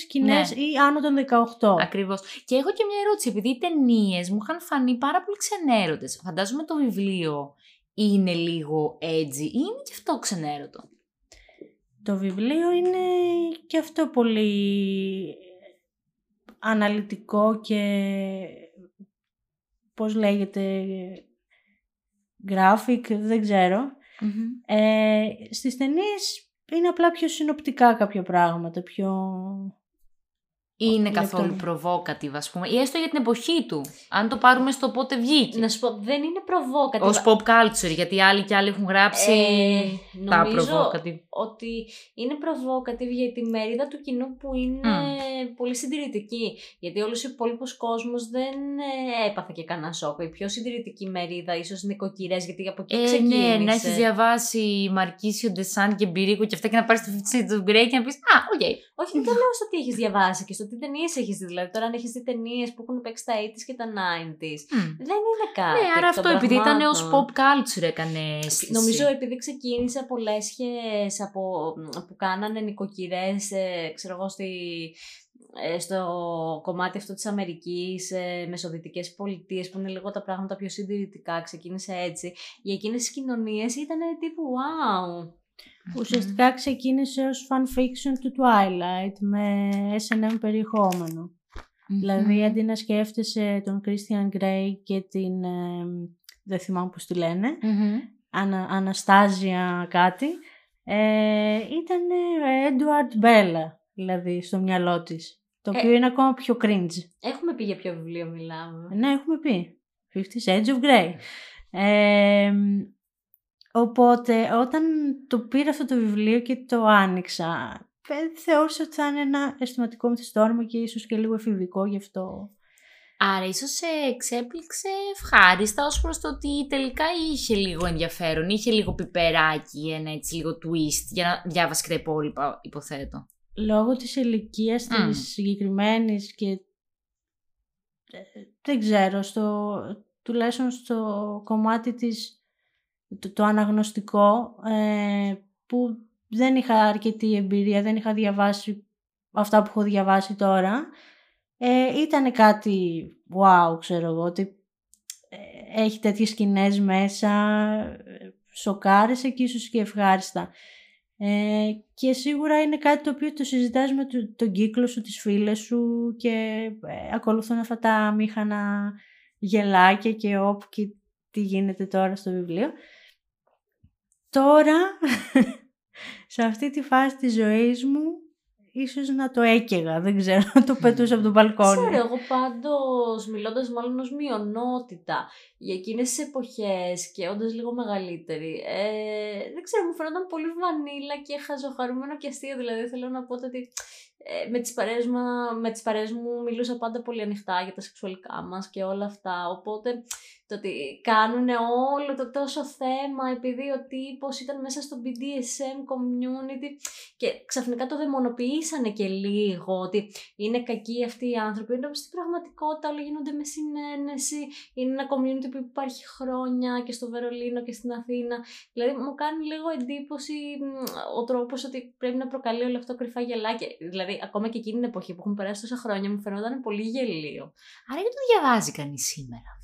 σκηνές Ναι. ή άνω των 18. Ακριβώς. Και έχω και μια ερώτηση, επειδή οι ταινίες μου είχαν φανεί πάρα πολύ ξενέρωτες. Φαντάζομαι το βιβλίο είναι λίγο edgy ή είναι και αυτό ξενέρωτο; Το βιβλίο είναι και αυτό πολύ αναλυτικό και πώς λέγεται graphic, δεν ξερω Ε, στις ταινίες είναι απλά πιο συνοπτικά κάποια πράγματα, πιο... Είναι καθόλου provocative, ας πούμε, ή έστω για την εποχή του. Αν το πάρουμε στο πότε βγήκε. Να σου πω, δεν είναι provocative. Ως pop culture, γιατί άλλοι και άλλοι έχουν γράψει Ε, τα νομίζω provocative. ότι είναι provocative για τη μερίδα του κοινού που είναι πολύ συντηρητική. Γιατί όλος ο υπόλοιπος κόσμος δεν ε, έπαθε και κανένα σοκ. Η πιο συντηρητική μερίδα ίσως είναι νοικοκυρές, γιατί από εκεί Ε, ξεκίνησε. ναι, να έχεις διαβάσει Μαρκήσιο ντε Σαντ και Εμπειρίκο και αυτά και να πάρεις το Fifty Shades of Grey και να πεις Α, οκ. Όχι, δεν λέω στο τι έχεις διαβάσει και στο τι ταινίες έχεις δει. Δηλαδή, τώρα αν έχεις δει ταινίες που έχουν παίξει τα 80s και τα 90s, Μμ. δεν είναι κάτι. Ναι, άρα εκ των αυτό επειδή ήταν ως πραγμάτων. pop culture έκανε αίσθηση. Νομίζω επειδή ξεκίνησε από λέσχες από, που κάνανε νοικοκυρές, ε, ξέρω εγώ, στη, ε, στο κομμάτι αυτό της Αμερικής, ε, μεσοδυτικές πολιτείες που είναι λίγο τα πράγματα πιο συντηρητικά, ξεκίνησε έτσι. Για εκείνες τις κοινωνίες ήταν τύπου wow. Ουσιαστικά ξεκίνησε ως fan fiction του Twilight με S&M περιεχόμενο. Δηλαδή αντί να σκέφτεσαι τον Christian Grey και την, ε, δεν θυμάμαι πώς τη λένε, Ανα, Αναστάζια κάτι, ε, ήταν Edward Bella, δηλαδή στο μυαλό της. Το Ε. οποίο είναι ακόμα πιο cringe. Έχουμε πει για ποιο βιβλίο μιλάμε. Ναι, έχουμε πει. Fifty Shades of Grey. Ε, οπότε, όταν το πήρα αυτό το βιβλίο και το άνοιξα, ε, θεώρησα ότι θα είναι ένα αισθηματικό μυθιστόρημα και ίσως και λίγο εφηβικό γι' αυτό. Άρα ίσως σε εξέπληξε ευχάριστα ως προς το ότι τελικά είχε λίγο ενδιαφέρον, είχε λίγο πιπεράκι, ένα έτσι λίγο twist για να διάβασε και τα υπόλοιπα υποθέτω. Λόγω της ηλικίας Μμ. της συγκεκριμένης και ε, δεν ξέρω, στο, τουλάχιστον στο κομμάτι της, το, το αναγνωστικό, ε, που δεν είχα αρκετή εμπειρία, δεν είχα διαβάσει αυτά που έχω διαβάσει τώρα, ε, ήταν κάτι wow, ξέρω εγώ, ότι ε, έχει τέτοιες σκηνές μέσα, ε, σοκάρισε και ίσως και ευχάριστα. Ε, και σίγουρα είναι κάτι το οποίο το συζητάς με το, τον κύκλο σου, τις φίλες σου και ε, ακολουθούν αυτά τα μήχανα γελάκια και όπ και τι γίνεται τώρα στο βιβλίο. Τώρα, <laughs> σε αυτή τη φάση της ζωής μου, ίσως να το έκαιγα, δεν ξέρω, να <laughs> το πετούσα από τον μπαλκόνι. Ξέρω, εγώ πάντως, μιλώντας μάλλον ως μειονότητα, για εκείνες τις εποχές και όντας λίγο μεγαλύτερη, ε, δεν ξέρω, μου φαίνονταν πολύ βανίλα και χαζοχαρούμενο και αστείο, δηλαδή θέλω να πω ότι ε, με, τις παρέες, μα- με τις παρέες μου μιλούσα πάντα πολύ ανοιχτά για τα σεξουαλικά μας και όλα αυτά, οπότε το ότι κάνουν όλο το τόσο θέμα επειδή ο τύπος ήταν μέσα στο BDSM community και ξαφνικά το δαιμονοποιήσανε και λίγο ότι είναι κακοί αυτοί οι άνθρωποι, ενώ στην πραγματικότητα όλα γίνονται με συνένεση, είναι ένα community που υπάρχει χρόνια και στο Βερολίνο και στην Αθήνα. Δηλαδή μου κάνει λίγο εντύπωση μ, ο τρόπος ότι πρέπει να προκαλεί όλο αυτό κρυφά γελάκια. Δηλαδή ακόμα και εκείνη την εποχή που έχουν περάσει τόσα χρόνια μου φαινόταν πολύ γελίο. Άρα γιατί το διαβάζει κανείς σήμερα; αυτό.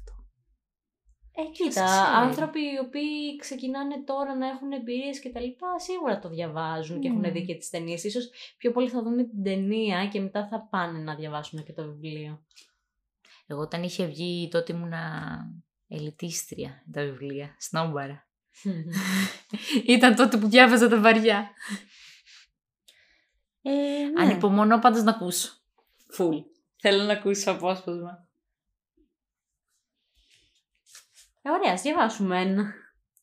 Ε, Ποιος κοίτα, ξέρει. άνθρωποι οι οποίοι ξεκινάνε τώρα να έχουν εμπειρίες και τα λοιπά, σίγουρα το διαβάζουν και έχουν Μμμ. δει και τις ταινίες. Ίσως πιο πολύ θα δουν την ταινία και μετά θα πάνε να διαβάσουν και το βιβλίο. Εγώ όταν είχε βγει τότε ήμουνα ελιτίστρια τα βιβλία, σνόμπαρα. <laughs> Ήταν τότε που διάβαζα τα βαριά. Ε, ναι. Ανυπομονώ πάντως να ακούσω. Φουλ. Θέλω να ακούσω απόσπασμα. Ε, ωραία, ας διαβάσουμε ένα.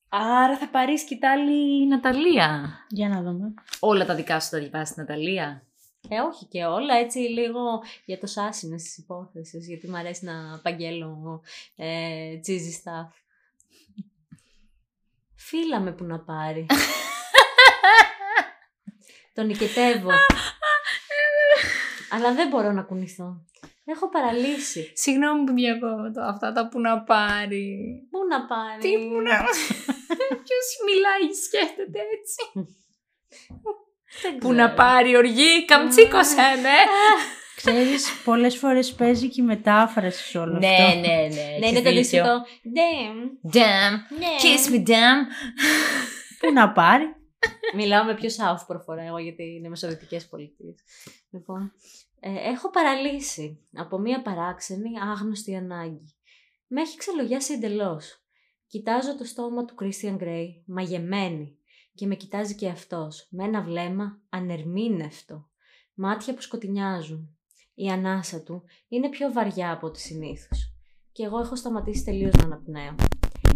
Άρα θα πάρεις σκητάλη η Ναταλία. Για να δούμε. Όλα τα δικά σου τα διαβάσεις η Ναταλία. Ε, όχι και όλα, έτσι λίγο για το σάσινες της υπόθεσης, γιατί μου αρέσει να απαγγέλω ε, cheesy stuff. Φίλα με που να πάρει. <laughs> Τον νικετεύω. <laughs> Αλλά δεν μπορώ να κουνηθώ. Έχω παραλύσει. Συγγνώμη που διακόπτω αυτά τα που να πάρει. Πού να πάρει; Τι που να... <laughs> Ποιος μιλάει, σκέφτεται έτσι. Δεν Που να ξέρω. πάρει οργή, καμτσίκωσέ με. <laughs> Ξέρεις, πολλές φορές παίζει και η μετάφραση σε όλο Ναι, αυτό. ναι, ναι. Ναι, έχεις είναι το δίκιο. αντίστοιχο. Damn. Damn. Ναι. Kiss me, damn. Πού να πάρει. Μιλάω με πιο σάουφ προφορά εγώ γιατί είναι μεσοδυτικές πολιτείες. Λοιπόν, ε, έχω παραλύσει από μία παράξενη άγνωστη ανάγκη. Με έχει ξελογιάσει εντελώς. Κοιτάζω το στόμα του Christian Grey, μαγεμένη, και με κοιτάζει και αυτός, με ένα βλέμμα ανερμήνευτο, μάτια που σκοτεινιάζουν. Η ανάσα του είναι πιο βαριά από ό,τι συνήθως. Και εγώ έχω σταματήσει τελείως να αναπνέω.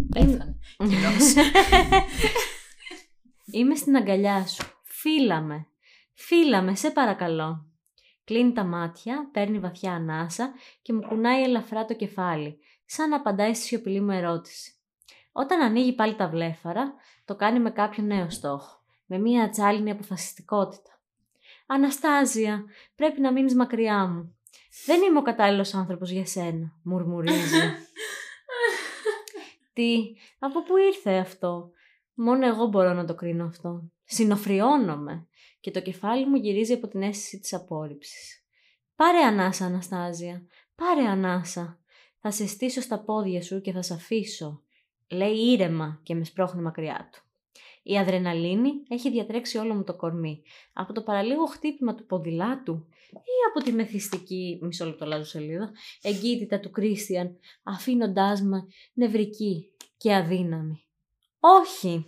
Πέθανε. Κοινός. <laughs> Είμαι στην αγκαλιά σου. Φίλα με. Φίλα με, σε παρακαλώ. Κλείνει τα μάτια, παίρνει βαθιά ανάσα και μου κουνάει ελαφρά το κεφάλι, σαν να απαντάει στη σιωπηλή μου ερώτηση. Όταν ανοίγει πάλι τα βλέφαρα, το κάνει με κάποιο νέο στόχο, με μία ατσάλινη αποφασιστικότητα. Αναστάζια, πρέπει να μείνεις μακριά μου. Δεν είμαι ο κατάλληλος άνθρωπος για σένα, μουρμουρίζει. <laughs> Τι, από πού ήρθε αυτό; Μόνο εγώ μπορώ να το κρίνω αυτό. Συνοφριώνομαι και το κεφάλι μου γυρίζει από την αίσθηση της απόρριψης. Πάρε ανάσα, Αναστάζια. Πάρε ανάσα. Θα σε στήσω στα πόδια σου και θα σε αφήσω. Λέει ήρεμα και με σπρώχνει μακριά του. Η αδρεναλίνη έχει διατρέξει όλο μου το κορμί. Από το παραλίγο χτύπημα του ποδηλάτου ή από τη μεθυστική, μισό λεπτό λάζω σελίδα, εγκύτητα του Κρίστιαν, αφήνοντάς με νευρική και αδύναμη. «Όχι»,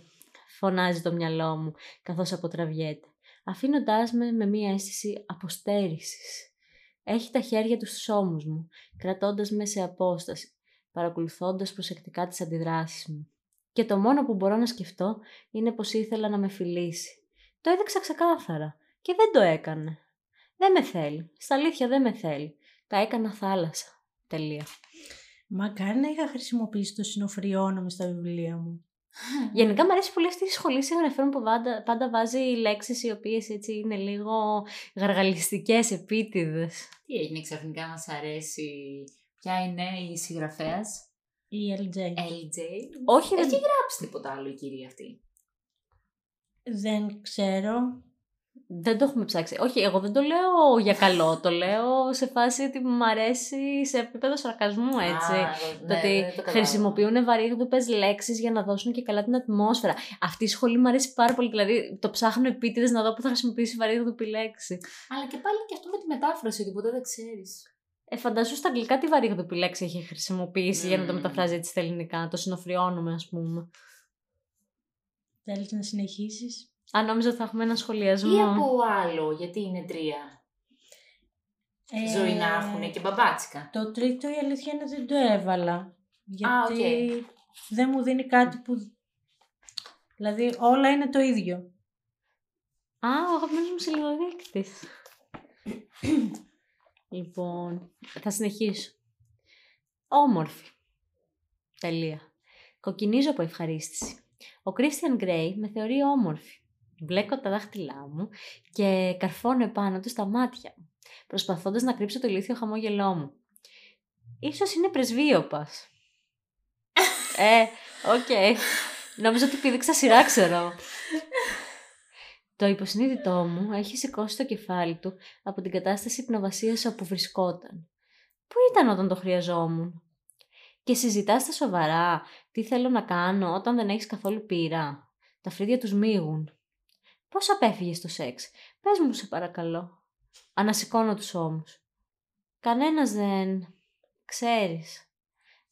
φωνάζει το μυαλό μου, καθώς αποτραβιέται, αφήνοντάς με με μία αίσθηση αποστέρησης. Έχει τα χέρια του στους ώμους μου, κρατώντας με σε απόσταση, παρακολουθώντας προσεκτικά τις αντιδράσεις μου. Και το μόνο που μπορώ να σκεφτώ είναι πως ήθελα να με φιλήσει. Το έδειξα ξεκάθαρα και δεν το έκανε. Δεν με θέλει. Στα αλήθεια δεν με θέλει. Τα έκανα θάλασσα. Τελεία. Μακάρι να είχα χρησιμοποιήσει το συνοφριόνομο στα βιβλία μου. <laughs> Γενικά μου αρέσει πολύ αυτή η σχολή συγγραφέων που πάντα, πάντα βάζει λέξεις οι οποίες έτσι είναι λίγο γαργαλιστικές, επίτηδες. Τι έγινε ξαφνικά μας αρέσει; Ποια είναι η συγγραφέας; Η LJ. LJ. Όχι, Έχει δεν... γράψει τίποτα άλλο η κυρία αυτή. Δεν ξέρω. Δεν το έχουμε ψάξει. Όχι, εγώ δεν το λέω για καλό. το λέω σε φάση ότι μου αρέσει σε επίπεδο σαρκασμού, έτσι. Α, Το ναι, ότι δεν το κατάλαβα. χρησιμοποιούν βαρύγδουπες λέξεις για να δώσουν και καλά την ατμόσφαιρα. Αυτή η σχολή μου αρέσει πάρα πολύ. Δηλαδή, το ψάχνω επίτηδες να δω που θα χρησιμοποιήσει βαρύγδουπη λέξη. Αλλά και πάλι και αυτό με τη μετάφραση, ότι ποτέ δεν ξέρεις. Ε, φαντάζομαι στα αγγλικά τι βαρύγδουπη λέξη έχει χρησιμοποιήσει για να το Μμμ. μεταφράζει έτσι στα ελληνικά. Το συνοφριώνουμε, ας πούμε. Θέλεις να συνεχίσεις; Αν νόμιζα ότι θα έχουμε ένα σχολιασμό. Ή από άλλο, γιατί είναι τρία. Ε, Ζωή να έχουν και μπαμπάτσικα. Το τρίτο η αλήθεια είναι ότι δεν το έβαλα. Γιατί οκ. δεν μου δίνει κάτι που... Δηλαδή όλα είναι το ίδιο. Α, ο αγαπημένος μου σελίδα λοιπόν, θα συνεχίσω. Όμορφη. Τελεία. Κοκκινίζω από ευχαρίστηση. Ο Κρίστιαν Γκρέι με θεωρεί όμορφη. Μπλέκω τα δάχτυλά μου και καρφώνω επάνω τους τα μάτια μου, προσπαθώντας να κρύψω το ηλίθιο χαμόγελό μου. Ίσως είναι πρεσβύωπας. ε, οκ. Νόμιζα ότι πήδηξα σειρά, ξέρω. Το υποσυνείδητό μου έχει σηκώσει το κεφάλι του από την κατάσταση υπνοβασίας όπου βρισκόταν. Πού ήταν όταν το χρειαζόμουν; Και συζητάς στα σοβαρά τι θέλω να κάνω όταν δεν έχεις καθόλου πείρα. Τα φρύδια τους μίγουν. Πώς απέφυγες το σεξ; Πες μου σε παρακαλώ. Ανασηκώνω τους ώμους. Κανένας δεν... Ξέρεις.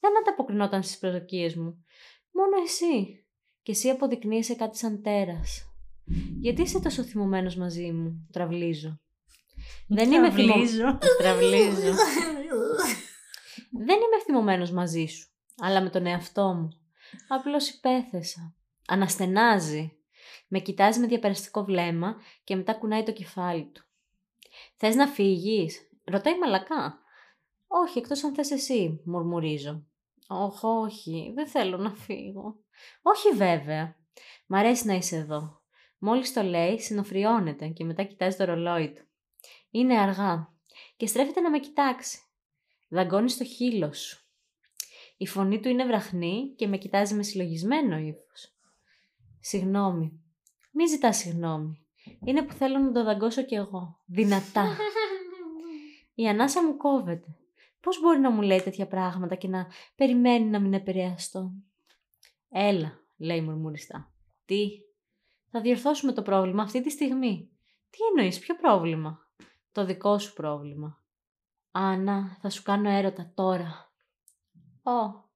Δεν ανταποκρινόταν στις προσδοκίες μου. Μόνο εσύ. Και εσύ αποδεικνύεσαι κάτι σαν τέρας. Γιατί είσαι τόσο θυμωμένος μαζί μου, τραυλίζω. Δεν είμαι θυμω... Τραυλίζω. <laughs> Τραυλίζω. Δεν είμαι θυμωμένος μαζί σου, αλλά με τον εαυτό μου. Απλώς υπέθεσα. Αναστενάζει. Με κοιτάζει με διαπεραστικό βλέμμα και μετά κουνάει το κεφάλι του. Θες να φύγεις; Ρωτάει μαλακά. Όχι, εκτός αν θες εσύ, μουρμουρίζω. Όχι, όχι, δεν θέλω να φύγω. Όχι βέβαια. Μ' αρέσει να είσαι εδώ. Μόλις το λέει, συνοφριώνεται και μετά κοιτάζει το ρολόι του. Είναι αργά και στρέφεται να με κοιτάξει. Δαγκώνει στο χείλο σου. Η φωνή του είναι βραχνή και με κοιτάζει με συλλογισμένο ύφος. Συγγνώμη. Μη ζητάς συγγνώμη. Είναι που θέλω να το δαγκώσω κι εγώ. Δυνατά. <laughs> Η ανάσα μου κόβεται. Πώς μπορεί να μου λέει τέτοια πράγματα και να περιμένει να μην επηρεαστώ; Έλα, λέει μουρμουριστά. Τι; Θα διορθώσουμε το πρόβλημα αυτή τη στιγμή; Τι εννοείς, ποιο πρόβλημα; Το δικό σου πρόβλημα. Άννα, θα σου κάνω έρωτα τώρα. Ω.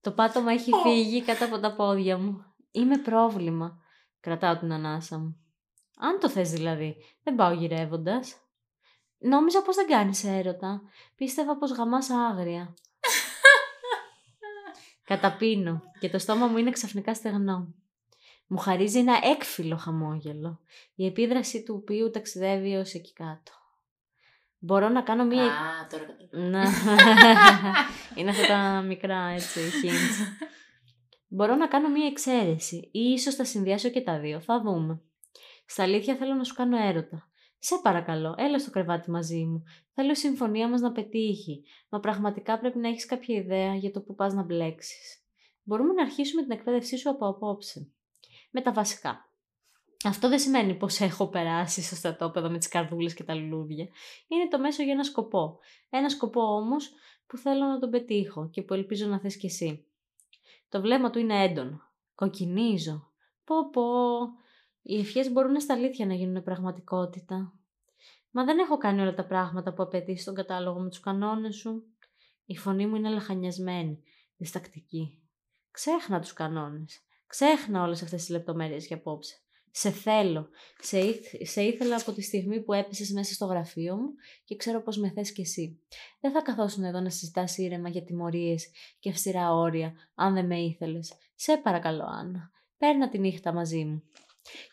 Το πάτωμα έχει φύγει κάτω από τα πόδια μου. Είμαι πρόβλημα. Κρατάω την ανάσα μου. Αν το θες δηλαδή, δεν πάω γυρεύοντας. Νόμιζα πως δεν κάνεις έρωτα. Πίστευα πως γαμάς άγρια. <laughs> Καταπίνω και το στόμα μου είναι ξαφνικά στεγνό. Μου χαρίζει ένα έκφυλο χαμόγελο, η επίδραση του οποίου ταξιδεύει ως εκεί κάτω. Μπορώ να κάνω μία... Α, τώρα κατάλαβα. Να. <laughs> είναι αυτά τα μικρά έτσι hints. Μπορώ να κάνω μία εξαίρεση ή ίσως θα συνδυάσω και τα δύο. Θα δούμε. Στα αλήθεια θέλω να σου κάνω έρωτα. Σε παρακαλώ, έλα στο κρεβάτι μαζί μου. Θέλω η συμφωνία μας να πετύχει. Μα πραγματικά πρέπει να έχεις κάποια ιδέα για το που πας να μπλέξεις. Μπορούμε να αρχίσουμε την εκπαίδευσή σου από απόψε. Με τα βασικά. Αυτό δεν σημαίνει πως έχω περάσει στο στρατόπεδο με τις καρδούλες και τα λουλούδια. Είναι το μέσο για ένα σκοπό. Ένα σκοπό όμως που θέλω να τον πετύχω και που ελπίζω να θες κι εσύ. Το βλέμμα του είναι έντονο. Κοκκινίζω. Πω πω. Οι ευχές μπορούν στα αλήθεια να γίνουν πραγματικότητα. Μα δεν έχω κάνει όλα τα πράγματα που απαιτείς στον κατάλογο με τους κανόνες σου. Η φωνή μου είναι λαχανιασμένη, διστακτική. Ξέχνα τους κανόνες. Ξέχνα όλες αυτές τις λεπτομέρειες για απόψε. Σε θέλω. Σε, ήθ- σε ήθελα από τη στιγμή που έπεσες μέσα στο γραφείο μου και ξέρω πως με θες κι εσύ. Δεν θα καθόσουν εδώ να συζητάς ήρεμα για τιμωρίες και αυστηρά όρια, αν δεν με ήθελες. Σε παρακαλώ, Άννα. Παίρνα τη νύχτα μαζί μου.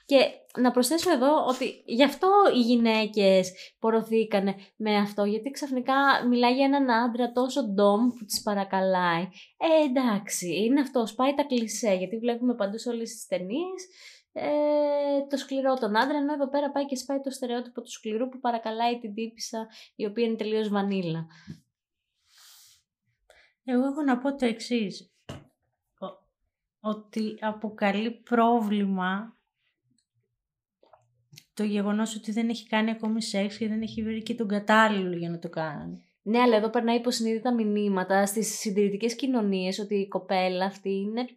Και να προσθέσω εδώ ότι γι' αυτό οι γυναίκες πορωθήκανε με αυτό, γιατί ξαφνικά μιλάει για έναν άντρα τόσο ντόμ που τις παρακαλάει. Ε, εντάξει, είναι αυτός, σπάει τα κλισέ, γιατί βλέπουμε παντού σε όλες τις ταινίες ε, το σκληρό τον άντρα, ενώ εδώ πέρα πάει και σπάει το στερεότυπο του σκληρού που παρακαλάει την τύπησα η οποία είναι τελείως βανίλα. Εγώ έχω να πω το εξής. Ότι αποκαλεί πρόβλημα το γεγονός ότι δεν έχει κάνει ακόμη σεξ και δεν έχει βρει και τον κατάλληλο για να το κάνει. Ναι, αλλά εδώ περνάει υποσυνείδητα μηνύματα στις συντηρητικές κοινωνίες ότι η κοπέλα αυτή είναι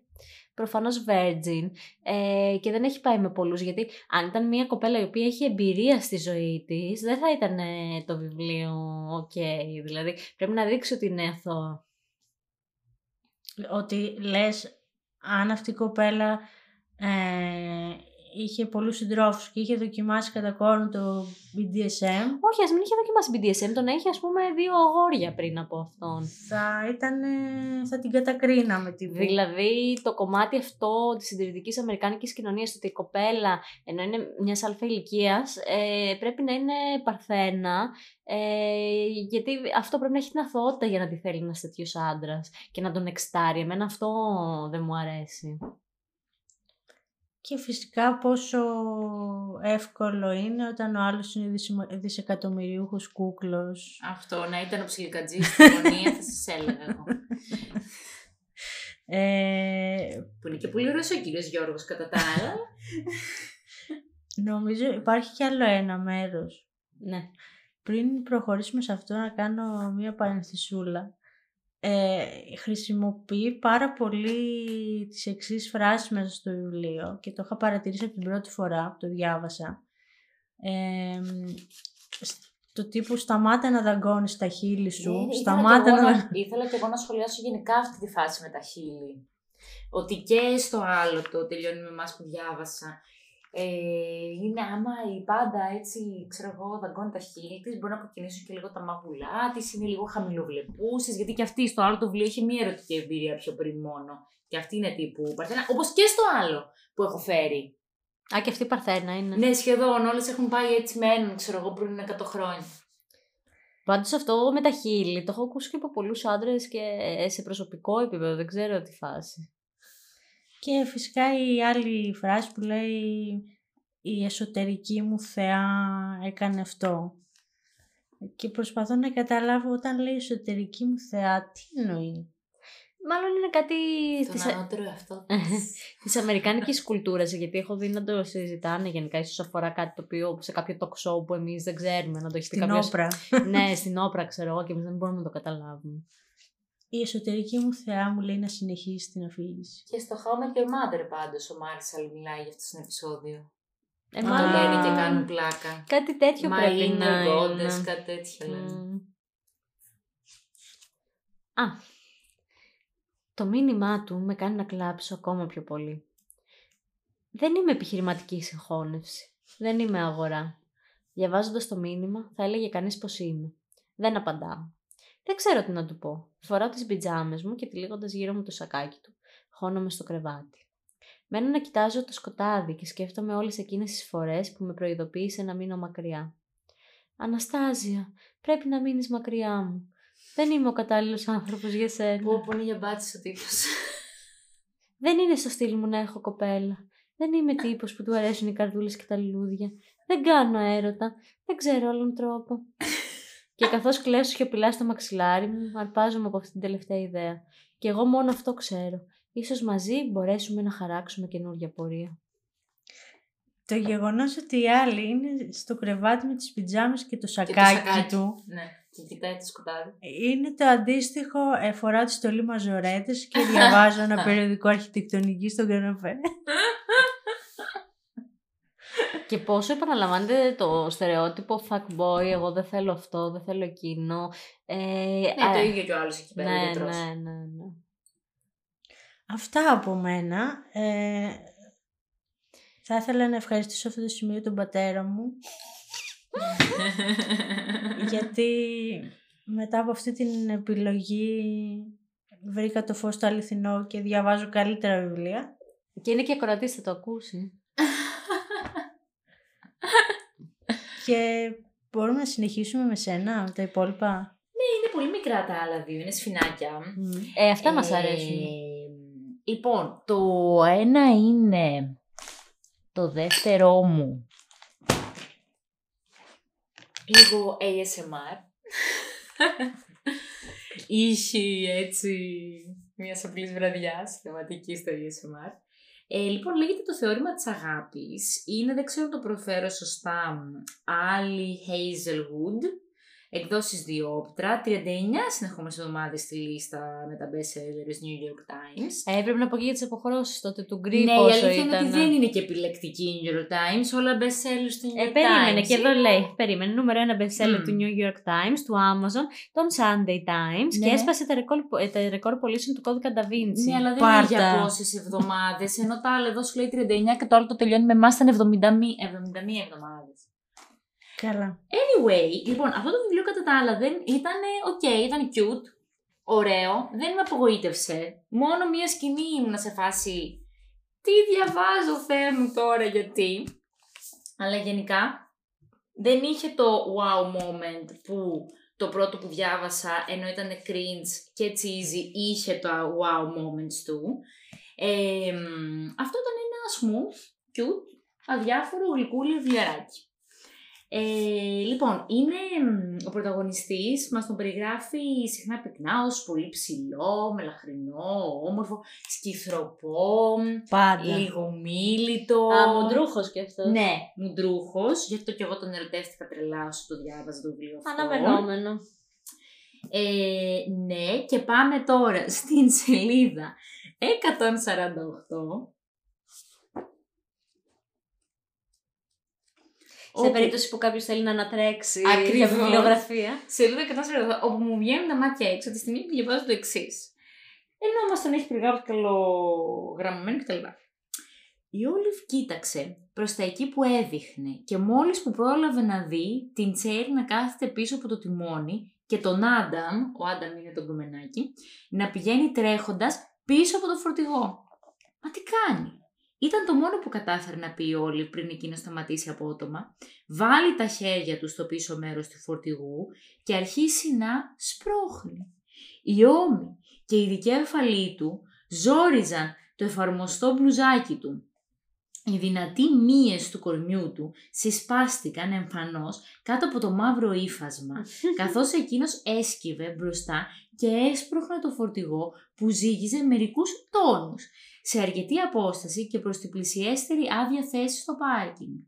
προφανώς virgin ε, και δεν έχει πάει με πολλούς γιατί αν ήταν μια κοπέλα η οποία έχει εμπειρία στη ζωή της δεν θα ήταν ε, το βιβλίο ok δηλαδή πρέπει να δείξει ότι είναι αθώο. Ότι λες, αν αυτή η κοπέλα ε, είχε πολλούς συντρόφους και είχε δοκιμάσει κατά κόρον το BDSM, Όχι, ας μην είχε δοκιμάσει BDSM, τον έχει ας πούμε δύο αγόρια πριν από αυτόν. θα, ήταν, θα την κατακρίναμε τη βία. Δηλαδή το κομμάτι αυτό της συντηρητικής αμερικάνικης κοινωνίας ότι η κοπέλα ενώ είναι μιας αλφα ηλικίας ε, πρέπει να είναι παρθένα ε, γιατί αυτό πρέπει να έχει την αθωότητα για να τη θέλει ένας τέτοιος άντρας και να τον εξτάρει. Εμένα αυτό δεν μου αρέσει. Και φυσικά πόσο εύκολο είναι όταν ο άλλος είναι δισημα- δισεκατομμυριούχος κούκλος. Αυτό, να ήταν ο ψιλικατζής στη γωνία, θα σας έλεγα εγώ. Ε, Που είναι και πολύ ωραίος ο κύριος Γιώργος κατά τα άλλα. νομίζω υπάρχει κι άλλο ένα μέρος. Ναι. Πριν προχωρήσουμε σε αυτό να κάνω μία παρενθυσούλα. Ε, χρησιμοποιεί πάρα πολύ τις εξής φράσεις μέσα στο βιβλίο και το είχα παρατηρήσει από την πρώτη φορά που το διάβασα. Ε, το τύπου σταμάτα να δαγκώνεις τα χείλη σου, Ναι, σταμάτα ήθελα, να... και εγώ να... ήθελα και εγώ να σχολιάσω γενικά αυτή τη φάση με τα χείλη. Ότι και στο άλλο το τελειώνει με εμάς που διάβασα. Ε, είναι άμα η πάντα έτσι, ξέρω εγώ, δαγκώνει τα χείλη της, μπορεί να κοκκινήσουν και λίγο τα μαγουλά της, είναι λίγο χαμηλοβλεπούσες, γιατί και αυτή στο άλλο το βιβλίο έχει μία ερωτική εμπειρία πιο πριν μόνο. Και αυτή είναι τύπου παρθένα, όπως και στο άλλο που έχω φέρει. Α, και αυτή η παρθένα είναι. Ναι, σχεδόν όλες έχουν πάει έτσι με έναν, ξέρω εγώ, πριν 100 χρόνια. Πάντως αυτό με τα χείλη το έχω ακούσει και από πολλούς άντρες και σε προσωπικό επίπεδο. Δεν ξέρω τι φάση. Και φυσικά η άλλη φράση που λέει η εσωτερική μου θεά έκανε αυτό. Και προσπαθώ να καταλάβω όταν λέει εσωτερική μου θεά, τι εννοεί. Μάλλον είναι κάτι Τον της, ανώτερο αυτό. <laughs> της αμερικάνικης κουλτούρας, γιατί έχω δει να το συζητάνε γενικά, ίσως αφορά κάτι το οποίο σε κάποιο talk show που εμείς δεν ξέρουμε, να το έχει πει Στην κάποιος... όπρα. ναι, στην όπρα ξέρω εγώ και εμείς δεν μπορούμε να το καταλάβουμε. Η εσωτερική μου θεά μου λέει να συνεχίσει την αφήγηση. Και στο How I Met Your Mother πάντως ο Μάρσαλ μιλάει για αυτό στο επεισόδιο. Ε, Που Α. το μάλλον λένε και κάνουν πλάκα. κάτι τέτοιο My πρέπει να inner goddess, είναι. κάτι τέτοιο λένε. Μμμ. Α, το μήνυμά του με κάνει να κλάψω ακόμα πιο πολύ. Δεν είμαι επιχειρηματική συγχώνευση. Δεν είμαι αγορά. Διαβάζοντας το μήνυμα θα έλεγε κανείς πως είμαι. Δεν απαντάω. Δεν ξέρω τι να του πω. Φοράω τις πιτζάμες μου και τυλίγοντας γύρω μου το σακάκι του. Χώνομαι στο κρεβάτι. Μένω να κοιτάζω το σκοτάδι και σκέφτομαι όλες εκείνες τις φορές που με προειδοποίησε να μείνω μακριά. Αναστάζια, πρέπει να μείνεις μακριά μου. Δεν είμαι ο κατάλληλος άνθρωπος για σένα. Πω πω είναι για μπάτσις ο τύπος. Δεν είναι στο στυλ μου να έχω κοπέλα. Δεν είμαι τύπος που του αρέσουν οι καρδούλες και τα λουλούδια. Δεν κάνω έρωτα. Δεν ξέρω άλλον τρόπο. Και καθώς κλαίσω σιωπηλά στο μαξιλάρι μου, αρπάζομαι από αυτή την τελευταία ιδέα. Και εγώ μόνο αυτό ξέρω. Ίσως μαζί μπορέσουμε να χαράξουμε καινούργια πορεία. Το γεγονός ότι η άλλη είναι στο κρεβάτι με τις πιτζάμες και το Και το σακάκι, σακάκι. του Ναι, και κοιτάει το σκοτάδι. είναι το αντίστοιχο ε, φοράω τη στολή μαζορέτες και διαβάζω ένα <laughs> περιοδικό αρχιτεκτονική στον καναπέ. Και πόσο επαναλαμβάνεται το στερεότυπο fuckboy, εγώ δεν θέλω αυτό, δεν θέλω εκείνο. Ε, Ναι, το ίδιο και ο άλλος εκεί πέρα. ναι, ο γιατρός. ναι, ναι, ναι. Αυτά από μένα. Ε, θα ήθελα να ευχαριστήσω αυτό το σημείο τον πατέρα μου <laughs> γιατί μετά από αυτή την επιλογή βρήκα το φως στο αληθινό και διαβάζω καλύτερα βιβλία. Και είναι και ακροατής, θα το ακούσει. <laughs> Και μπορούμε να συνεχίσουμε με σένα, με τα υπόλοιπα; Είναι πολύ μικρά τα άλλα δύο, είναι σφινάκια. Ε, αυτά μας Ε, αρέσουν. Λοιπόν, το ένα είναι το δεύτερό μου. Λίγο ASMR. Ήχη έτσι μια απλής βραδιάς θεματική στο ASMR. Ε, λοιπόν, λέγεται το θεώρημα της αγάπης. Είναι, δεν ξέρω αν το προφέρω σωστά, Ali Hazelwood. Εκδόσεις Διόπτρα, 39 συνεχόμενες εβδομάδες στη λίστα με τα best sellers New York Times. Ε, έπρεπε να πω και για τις αποχρώσεις τότε του Γκρι ναι, η πόσο αλήθεια είναι ήταν. ότι δεν είναι και επιλεκτική η New York Times, όλα best sellers του New York Ε, περίμενε Times. και εδώ λέει, περίμενε, νούμερο ένα best seller Μμμ. του New York Times, του Amazon, των Sunday Times Ναι. και έσπασε τα ρεκόρ, ε, τα ρεκόρ πωλήσεων του κώδικα Da Vinci. Ναι, αλλά δεν Πάρτα. είναι για πόσε εβδομάδες. Ενώ τα άλλα εδώ σου λέει 39 και το άλλο το τελειώνει με εμάς ήταν 71, 71 εβδομάδες. Καλά. Anyway, λοιπόν, αυτό το βιβλίο κατά τα άλλα δεν ήταν ok, ήταν cute, ωραίο, δεν με απογοήτευσε. Μόνο μία σκηνή ήμουν σε φάση. Τι διαβάζω, Θεέ μου τώρα, γιατί; Αλλά γενικά δεν είχε το wow moment που το πρώτο που διάβασα, ενώ ήταν cringe και cheesy, είχε το wow moments του. Ε, μ, αυτό ήταν ένας smooth, cute, αδιάφορο γλυκούλιο βιβλιαράκι. Ε, λοιπόν, είναι μ, ο πρωταγωνιστής, μας τον περιγράφει συχνά πυκνά ως πολύ ψηλό, μελαχρινό, όμορφο, σκυθροπό, Πάντα. λίγο μίλητο. Α, μουντρούχος και αυτός. Ναι, μουντρούχος, γι' αυτό και εγώ τον ερωτεύτηκα τρελά όσο το διάβαζα το βιβλίο αυτό. Αναμενόμενο. Ε, ναι, και πάμε τώρα στην σελίδα 148. Σε όπου- περίπτωση που κάποιος θέλει να ανατρέξει για Ακριβώς. βιβλιογραφία. Σελίδα 148, όπου μου βγαίνουν τα μάτια έξω τη στιγμή που διαβάζω το εξής. Ενώ μα τον έχει περιγράψει καλογραμμένο κτλ. Η Όλιβ κοίταξε προς τα εκεί που έδειχνε και μόλις που πρόλαβε να δει την Τσέρι να κάθεται πίσω από το τιμόνι και τον Άνταμ, ο Άνταμ είναι το γκομενάκι, να πηγαίνει τρέχοντας πίσω από το φορτηγό. Μα τι κάνει; Ήταν το μόνο που κατάφερε να πει η Όλιβ πριν εκείνο σταματήσει απότομα, βάλει τα χέρια του στο πίσω μέρος του φορτηγού και αρχίσει να σπρώχνει. Οι ώμοι και η δικέφαλή του ζόριζαν το εφαρμοστό μπλουζάκι του. Οι δυνατοί μύες του κορμιού του συσπάστηκαν εμφανώς κάτω από το μαύρο ύφασμα, <laughs> καθώς εκείνος έσκυβε μπροστά και έσπροχνε το φορτηγό που ζύγιζε μερικούς τόνους, σε αρκετή απόσταση και προς την πλησιέστερη άδεια θέση στο πάρκινγκ.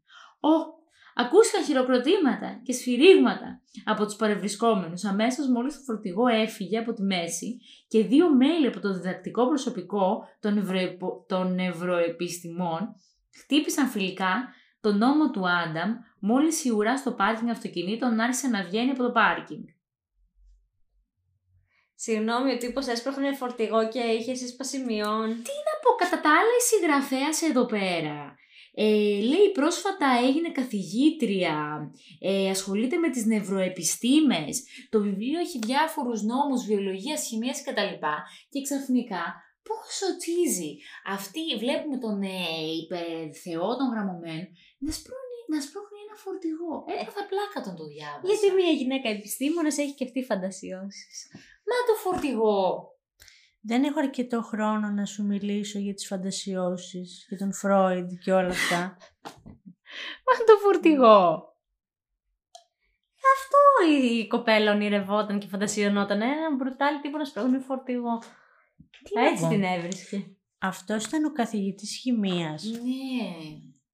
Ω, ακούστηκαν χειροκροτήματα και σφυρίγματα από τους παρευρισκόμενους αμέσως μόλις το φορτηγό έφυγε από τη μέση και δύο μέλη από το διδακτικό προσωπικό των, ευρωεπο- των ευρωεπιστημών χτύπησαν φιλικά τον νόμο του Άνταμ μόλις η ουρά στο πάρκινγκ αυτοκινήτων άρχισε να βγαίνει από το πάρκινγκ. Συγγνώμη, ο τύπος έσπροχνε φορτηγό και είχε σύσπαση μειών. Να πω, κατά τα άλλα η συγγραφέας εδώ πέρα. Ε, λέει πρόσφατα έγινε καθηγήτρια, ε, ασχολείται με τις νευροεπιστήμες, το βιβλίο έχει διάφορους νόμους βιολογίας, χημίας κτλ. Και ξαφνικά πόσο τσίζει. Αυτή βλέπουμε τον ε, υπερθεό των γραμμωμένων να σπρώχνει, να σπρώχνει ένα φορτηγό. Έπαθα πλάκα τον το διάβασα. Γιατί μια γυναίκα επιστήμονας έχει και αυτή φαντασιώσεις. Μα το φορτηγό. Δεν έχω αρκετό χρόνο να σου μιλήσω για τις φαντασιώσεις, για τον Φρόιντ και όλα αυτά. <laughs> Μα το φορτηγό. Αυτό η κοπέλα ονειρευόταν και φαντασιωνόταν. Ένα μπρουτάλι τύπο να σπρώχνει φορτηγό. Έτσι να πω. την έβρισκε. Αυτός ήταν ο καθηγητής χημείας, Ναι.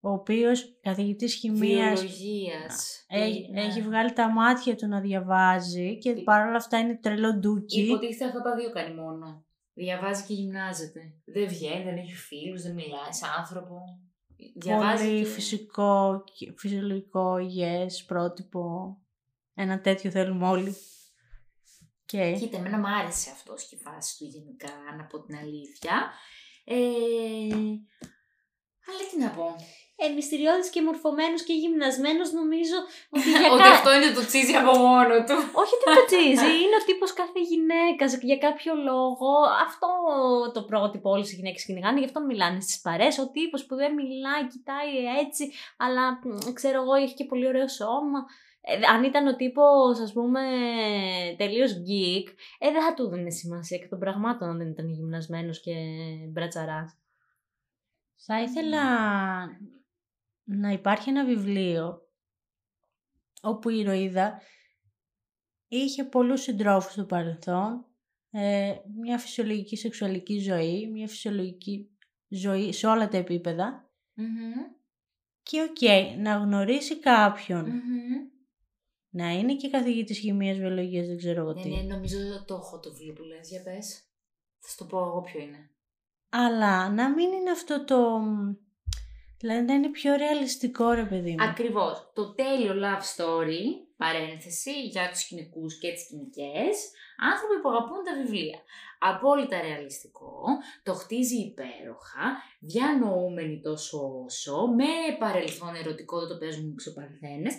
ο οποίος καθηγητής χημείας Βιολογίας. έχει, Ναι. έχει βγάλει τα μάτια του να διαβάζει και Τι- παρόλα αυτά είναι τρελό ντούκι. Υποτίθεται αυτά τα δύο κάνει μόνο. Διαβάζει και γυμνάζεται. Δεν βγαίνει, δεν έχει φίλους, δεν μιλάει σε άνθρωπο. Διαβάζει πολύ και- φυσικό, και- φυσιολογικό, υγιές, πρότυπο. Ένα τέτοιο θέλουμε όλοι. Και Κοίτα, εμένα μου άρεσε αυτό και η φάση του γενικά, να πω την αλήθεια. Ε, αλλά τι να πω. Ε, μυστηριώδης και μορφωμένος και γυμνασμένος νομίζω ότι <laughs> για Ότι κα- αυτό είναι το τσίζι από μόνο του. Όχι ότι το τσίζει, <laughs> είναι ο τύπος κάθε γυναίκας για κάποιο λόγο. Αυτό το πρότυπο όλες οι γυναίκες κυνηγάνε, γι' αυτό μιλάνε στις παρές. Ο τύπος που δεν μιλάει, κοιτάει έτσι, αλλά μ, ξέρω εγώ έχει και πολύ ωραίο σώμα. Ε, αν ήταν ο τύπος, ας πούμε, τελείως geek, ε, δεν θα του δίνει σημασία εκ των πραγμάτων αν δεν ήταν γυμνασμένος και μπρατσαράς. θα ήθελα να υπάρχει ένα βιβλίο όπου η ηρωίδα είχε πολλούς συντρόφους στο παρελθόν, ε, μια φυσιολογική σεξουαλική ζωή, μια φυσιολογική ζωή σε όλα τα επίπεδα και οκ, να γνωρίσει κάποιον, να είναι και καθηγητής χημίας, βιολογίας, δεν ξέρω εγώ Ναι, τι. ναι, νομίζω το έχω το βιβλίο που λες, για πες. Θα σου το πω εγώ ποιο είναι. Αλλά να μην είναι αυτό το... Δηλαδή να είναι πιο ρεαλιστικό ρε παιδί μου. Ακριβώς. Το τέλειο love story, παρένθεση, για τους σκηνικούς και τις σκηνικές, άνθρωποι που αγαπούν τα βιβλία. Απόλυτα ρεαλιστικό, το χτίζει υπέροχα, διανοούμενοι τόσο όσο, με παρελθόν ερωτικό, δεν το παίζουν ξεπαρθένες,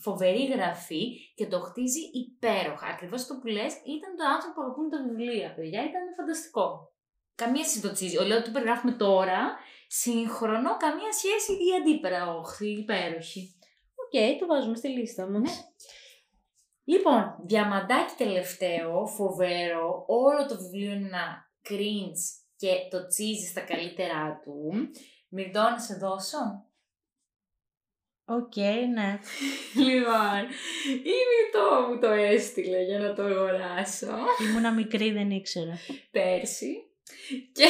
φοβερή γραφή και το χτίζει υπέροχα. Ακριβώς το που λες ήταν το άνθρωπο που αγαπούν τα βιβλία, παιδιά, ήταν φανταστικό. Καμία σχέση το cheesy. Λέω ότι το περιγράφουμε τώρα, σύγχρονο, καμία σχέση ή αντίπερα, όχθη, υπέροχη. Οκ, το βάζουμε στη λίστα μας. Ναι. Λοιπόν, διαμαντάκι τελευταίο, φοβερό, όλο το βιβλίο είναι ένα cringe και το cheesy στα καλύτερά του. Μυρτώ να σε δώσω. Οκ, ναι. <laughs> λοιπόν, η Μυρτώ μου το έστειλε για να το αγοράσω Ήμουνα μικρή, δεν ήξερα. πέρσι. Και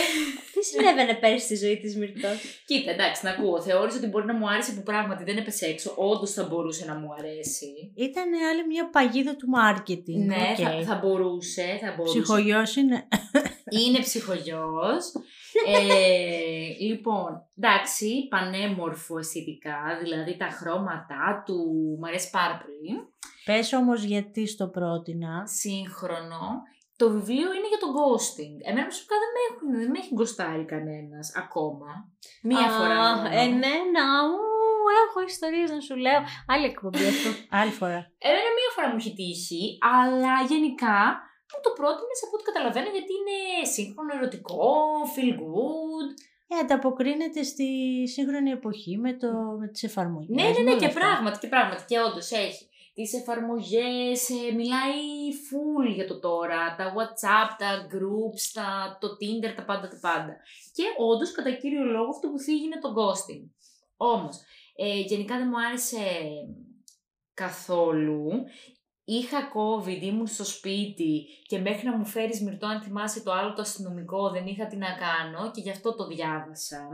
Τι συνέβαινε πέρσι στη ζωή της Μυρτώς. κοίτα, εντάξει, να ακούω. Θεώρησα ότι μπορεί να μου άρεσε που πράγματι δεν έπεσε έξω. Όντως θα μπορούσε να μου αρέσει. Ήταν άλλη μια παγίδα του μάρκετινγκ. Ναι, οκ. θα, θα μπορούσε, θα μπορούσε. Ψυχογιός είναι. Είναι ψυχογιός. ε, <laughs> λοιπόν, εντάξει, πανέμορφο αισθητικά, δηλαδή τα χρώματά του μου αρέσει πάρα πολύ. Πες όμως γιατί στο πρότεινα. Σύγχρονο. Το βιβλίο είναι για το ghosting. Εμένα προσωπικά δεν με, έχουν, δεν με έχει γκοστάρει κανένας ακόμα. Μία Α, φορά. μόνο. Εμένα, ου, έχω ιστορίες να σου λέω. Άλλη εκπομπή αυτό. <laughs> Άλλη φορά. Εμένα μία φορά μου έχει τύχει, αλλά γενικά μου το πρότεινε από ό,τι καταλαβαίνω γιατί είναι σύγχρονο, ερωτικό, feel good. Ε, ανταποκρίνεται στη σύγχρονη εποχή με, το, με τις εφαρμογές. Ναι, ναι, με ναι, όλα και αυτά. πράγματι, και πράγματι. Και όντως έχει τις εφαρμογές, ε, μιλάει full για το τώρα, τα WhatsApp, τα groups, τα, το Tinder, τα πάντα, τα πάντα. Και όντως κατά κύριο λόγο αυτό που θίγει είναι το ghosting. Όμως, ε, γενικά δεν μου άρεσε καθόλου. Είχα COVID, ήμουν στο σπίτι και μέχρι να μου φέρεις Μυρτώ αν θυμάσαι το άλλο το αστυνομικό δεν είχα τι να κάνω και γι' αυτό το διάβασα.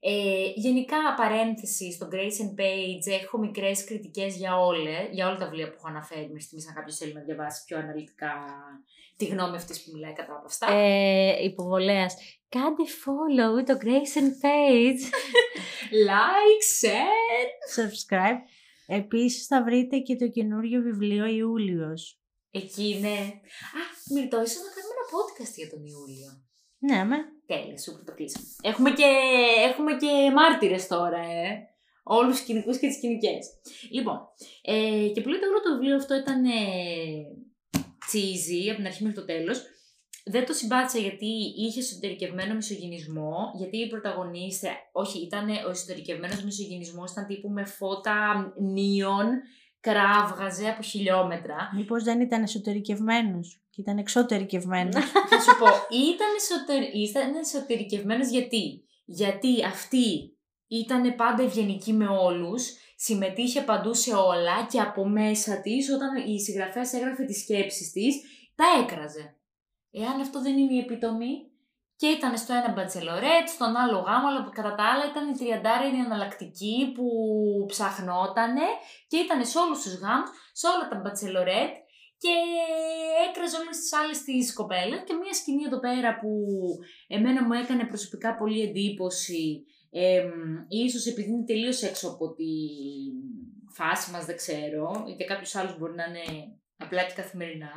Ε, γενικά, παρένθεση στο Grace and Page, έχω μικρές κριτικές για, όλε, για όλα τα βιβλία που έχω αναφέρει μέχρι στιγμής, αν κάποιος θέλει να διαβάσει πιο αναλυτικά τη γνώμη αυτής που μιλάει κατά από αυτά. ε, υποβολέας. Κάντε follow το Grace and Page. <laughs> like, share. Subscribe. Επίσης θα βρείτε και το καινούριο βιβλίο Ιούλιος. Εκεί είναι. Α, Μυρτώ, ίσως να κάνουμε ένα podcast για τον Ιούλιο. Ναι, με. Τέλεια, σούπερ το κλείσαμε. Έχουμε και, έχουμε και μάρτυρες τώρα, ε. Όλους τους σκηνικούς και τις σκηνικές. Λοιπόν, ε, και που λέτε όλο το βιβλίο αυτό ήταν ε, cheesy από την αρχή μέχρι το τέλος. Δεν το συμπάθησα γιατί είχε εσωτερικευμένο μισογυνισμό, γιατί η πρωταγωνίστρια, όχι, ήταν ο εσωτερικευμένος μισογυνισμός, ήταν τύπου με φώτα νίων, κράβγαζε από χιλιόμετρα. Μήπως δεν ήταν εσωτερικευμένος και ήταν εξωτερικευμένος; Θα σου πω, ήταν, εσωτερ... ήταν εσωτερικευμένος γιατί; Γιατί αυτή ήταν πάντα ευγενική με όλους, συμμετείχε παντού σε όλα και από μέσα της, όταν η συγγραφέας έγραφε τις σκέψεις της, τα έκραζε. Εάν αυτό δεν είναι η επιτομή, και ήταν στο ένα μπατσελορέτ, στον άλλο γάμο, αλλά κατά τα άλλα ήταν η τριαντάρα η εναλλακτική που ψαχνότανε και ήταν σε όλους τους γάμους, σε όλα τα μπατσελορέτ και έκραζε όλες τις άλλες τις κοπέλες και μία σκηνή εδώ πέρα που εμένα μου έκανε προσωπικά πολύ εντύπωση Ε, ίσως επειδή είναι τελείως έξω από τη φάση μας, δεν ξέρω, ή και κάποιος άλλος μπορεί να είναι απλά και καθημερινά.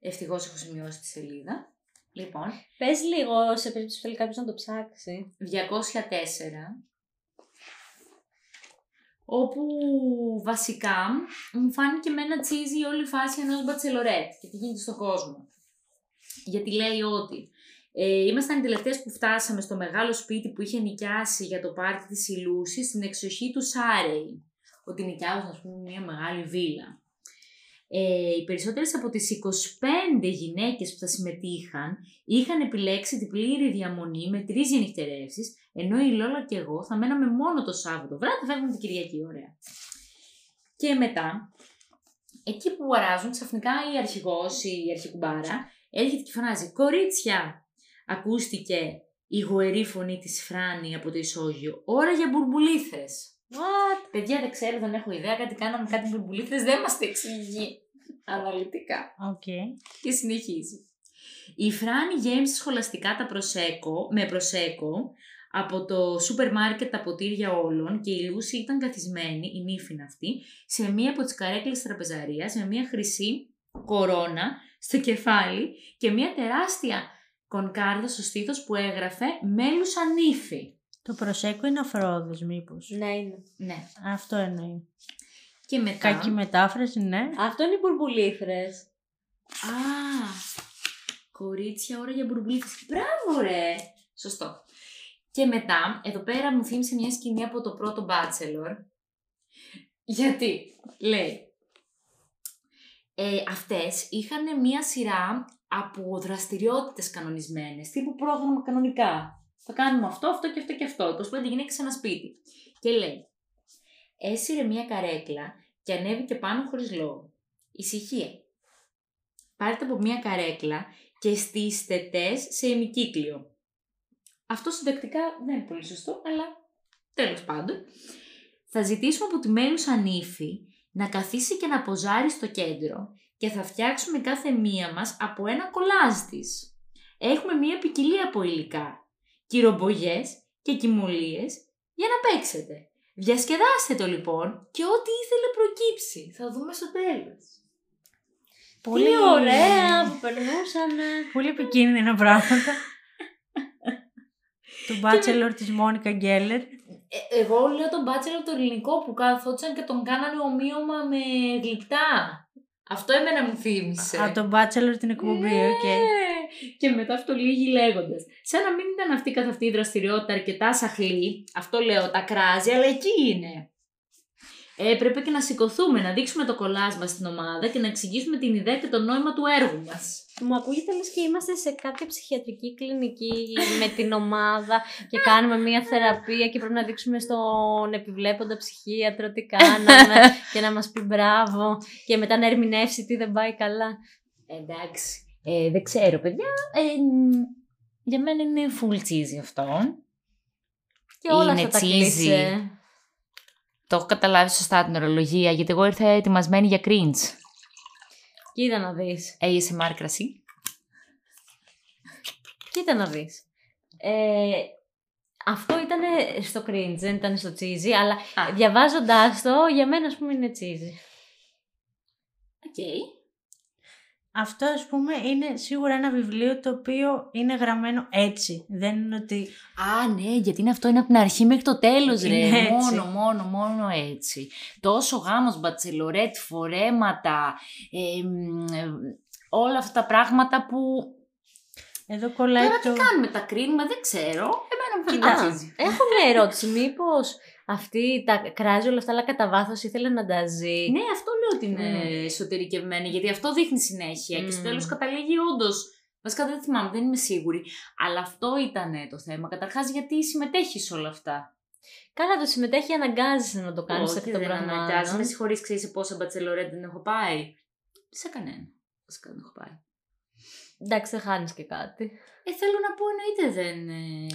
Ευτυχώς έχω σημειώσει τη σελίδα. Λοιπόν, Πες λίγο σε περίπτωση που θέλει κάποιος να το ψάξει. 204 όπου βασικά μου φάνηκε με ένα τσίζι η όλη φάση ενός μπατσελορέτ και τι γίνεται στον κόσμο. Γιατί λέει ότι ε, ήμασταν οι τελευταίες που φτάσαμε στο μεγάλο σπίτι που είχε νοικιάσει για το πάρτι της Ηλούσης στην εξοχή του Σάρεϊ. Ότι νοικιάζουν, ας πούμε, μια μεγάλη βίλα. Ε, οι περισσότερες από τις 25 γυναίκες που θα συμμετείχαν είχαν επιλέξει την πλήρη διαμονή με τρεις γεννητερεύσεις, ενώ η Λόλα και εγώ θα μέναμε μόνο το Σάββατο βράδυ, θα φεύγουμε την Κυριακή, ωραία. Και μετά, εκεί που αράζουν, ξαφνικά η αρχηγός, η αρχικουμπάρα, έρχεται και φωνάζει «Κορίτσια!» Ακούστηκε η γοερή φωνή της Φράνη από το ισόγειο «Ώρα για μπουρμπουλήθες!» What? Παιδιά δεν ξέρω, δεν έχω ιδέα, κάτι κάναμε, κάτι μπουρμπουλήθες, δεν μας το εξηγεί αναλυτικά. Οκ. Και συνεχίζει. Η Φράνη γέμισε σχολαστικά τα προσέκο, με προσέκο από το σούπερ μάρκετ τα ποτήρια όλων και η Λούση ήταν καθισμένη, η νύφη αυτή, σε μία από τις καρέκλες τραπεζαρίας με μία χρυσή κορώνα στο κεφάλι και μία τεράστια κονκάρδα στο στήθος που έγραφε «Μέλλουσα νύφη». Το προσέκο είναι αφρώδης μήπως. Ναι, είναι. Ναι. Αυτό εννοεί. Και μετά... Κακή μετάφραση, ναι. Αυτό είναι οι μπουρμπουλήθρες. Α, κορίτσια, ώρα για μπουρμπουλίθες. Μπράβο ρε! Σωστό. Και μετά, εδώ πέρα μου θύμισε μια σκηνή από το πρώτο Bachelor. Γιατί, λέει, ε, αυτές είχαν μια σειρά από δραστηριότητες κανονισμένες, τύπου πρόγραμμα κανονικά. Θα κάνουμε αυτό, αυτό και αυτό και αυτό. 25 γυναίκες σε ένα σπίτι. Και λέει, έσυρε μια καρέκλα και ανέβηκε πάνω χωρίς λόγο. Ησυχία. Πάρτε από μια καρέκλα και στήστε τες σε ημικύκλιο. Αυτό συντακτικά δεν είναι πολύ σωστό, αλλά τέλος πάντων. Θα ζητήσουμε από τη μέλους ανήφη να καθίσει και να ποζάρει στο κέντρο και θα φτιάξουμε κάθε μία μας από ένα κολάζ της. Έχουμε μία ποικιλία από υλικά, κυρομπογιές και κοιμωλίες για να παίξετε. Διασκεδάστε το λοιπόν και ό,τι ήθελε προκύψει. Θα δούμε στο τέλος. Πολύ ωραία που περνούσαν. Πολύ επικίνδυνα πράγματα. <laughs> του Bachelor της Μόνικα Γκέλλερ. Ε, εγώ λέω τον Bachelor το ελληνικό που καθόντουσαν και τον κάνανε ομοίωμα με γλυκτά. Αυτό εμένα μου θύμισε. Από τον Bachelor την εκπομπή, οκ. Ναι. Και μετά αυτό λίγοι λέγοντα. Σαν να μην ήταν αυτή καθ' αυτή η δραστηριότητα αρκετά σαχλή. Αυτό λέω, τα κράζει, αλλά εκεί είναι. Έπρεπε και να σηκωθούμε, να δείξουμε το κολλάζ μας στην ομάδα και να εξηγήσουμε την ιδέα και το νόημα του έργου μας. Μου ακούγεται λες και είμαστε σε κάποια ψυχιατρική κλινική με την ομάδα και κάνουμε μία θεραπεία και πρέπει να δείξουμε στον επιβλέποντα ψυχίατρο τι κάναμε <laughs> και να μας πει μπράβο και μετά να ερμηνεύσει τι δεν πάει καλά. Εντάξει. Ε, δεν ξέρω, παιδιά. Ε, για μένα είναι full cheesy αυτό. Και όλα Είναι αυτά τα cheesy. κλείσε. Το έχω καταλάβει σωστά την ορολογία, γιατί εγώ ήρθα ετοιμασμένη για cringe. Κοίτα να δεις. ASMR κρασί. Κοίτα να δεις. Ε, αυτό ήταν στο cringe, δεν ήταν στο cheesy, αλλά Α. διαβάζοντάς το, για μένα ας πούμε είναι cheesy. Ok. Αυτό ας πούμε είναι σίγουρα ένα βιβλίο το οποίο είναι γραμμένο έτσι. Δεν είναι ότι Α, ναι, γιατί είναι αυτό είναι από την αρχή μέχρι το τέλος, ρε. Είναι έτσι. Μόνο, μόνο, μόνο έτσι. Τόσο γάμος, bachelorette, φορέματα, ε, μ, ε, όλα αυτά τα πράγματα που εδώ κολλάει τώρα το... τι κάνουμε, τα κρίνουμε, δεν ξέρω. Εμένα μου Κοίτα, φαίνεται. έχω μια ερώτηση. Μήπως αυτή τα κράζει όλα αυτά, αλλά κατά βάθος ήθελε να τα ζει. Ναι, αυτό λέω ότι είναι Mm. εσωτερικευμένη, γιατί αυτό δείχνει συνέχεια. Και στο Mm. τέλος καταλήγει όντως. Βασικά δεν θυμάμαι, δεν είμαι σίγουρη. Αλλά αυτό ήταν το θέμα. Καταρχάς, γιατί συμμετέχει σε όλα αυτά; Καλά, το συμμετέχει, αναγκάζεσαι να το κάνεις Όχι, εκ των δεν αναγκάζει. Με πραγμάτων. συγχωρείς, ξέρεις σε πόσα μπατσελορέτ δεν έχω πάει. Σε κανένα. Βασικά δεν έχω πάει. Εντάξει, δεν χάνεις και κάτι. Ε, θέλω να πω, εννοείται δεν. Ε,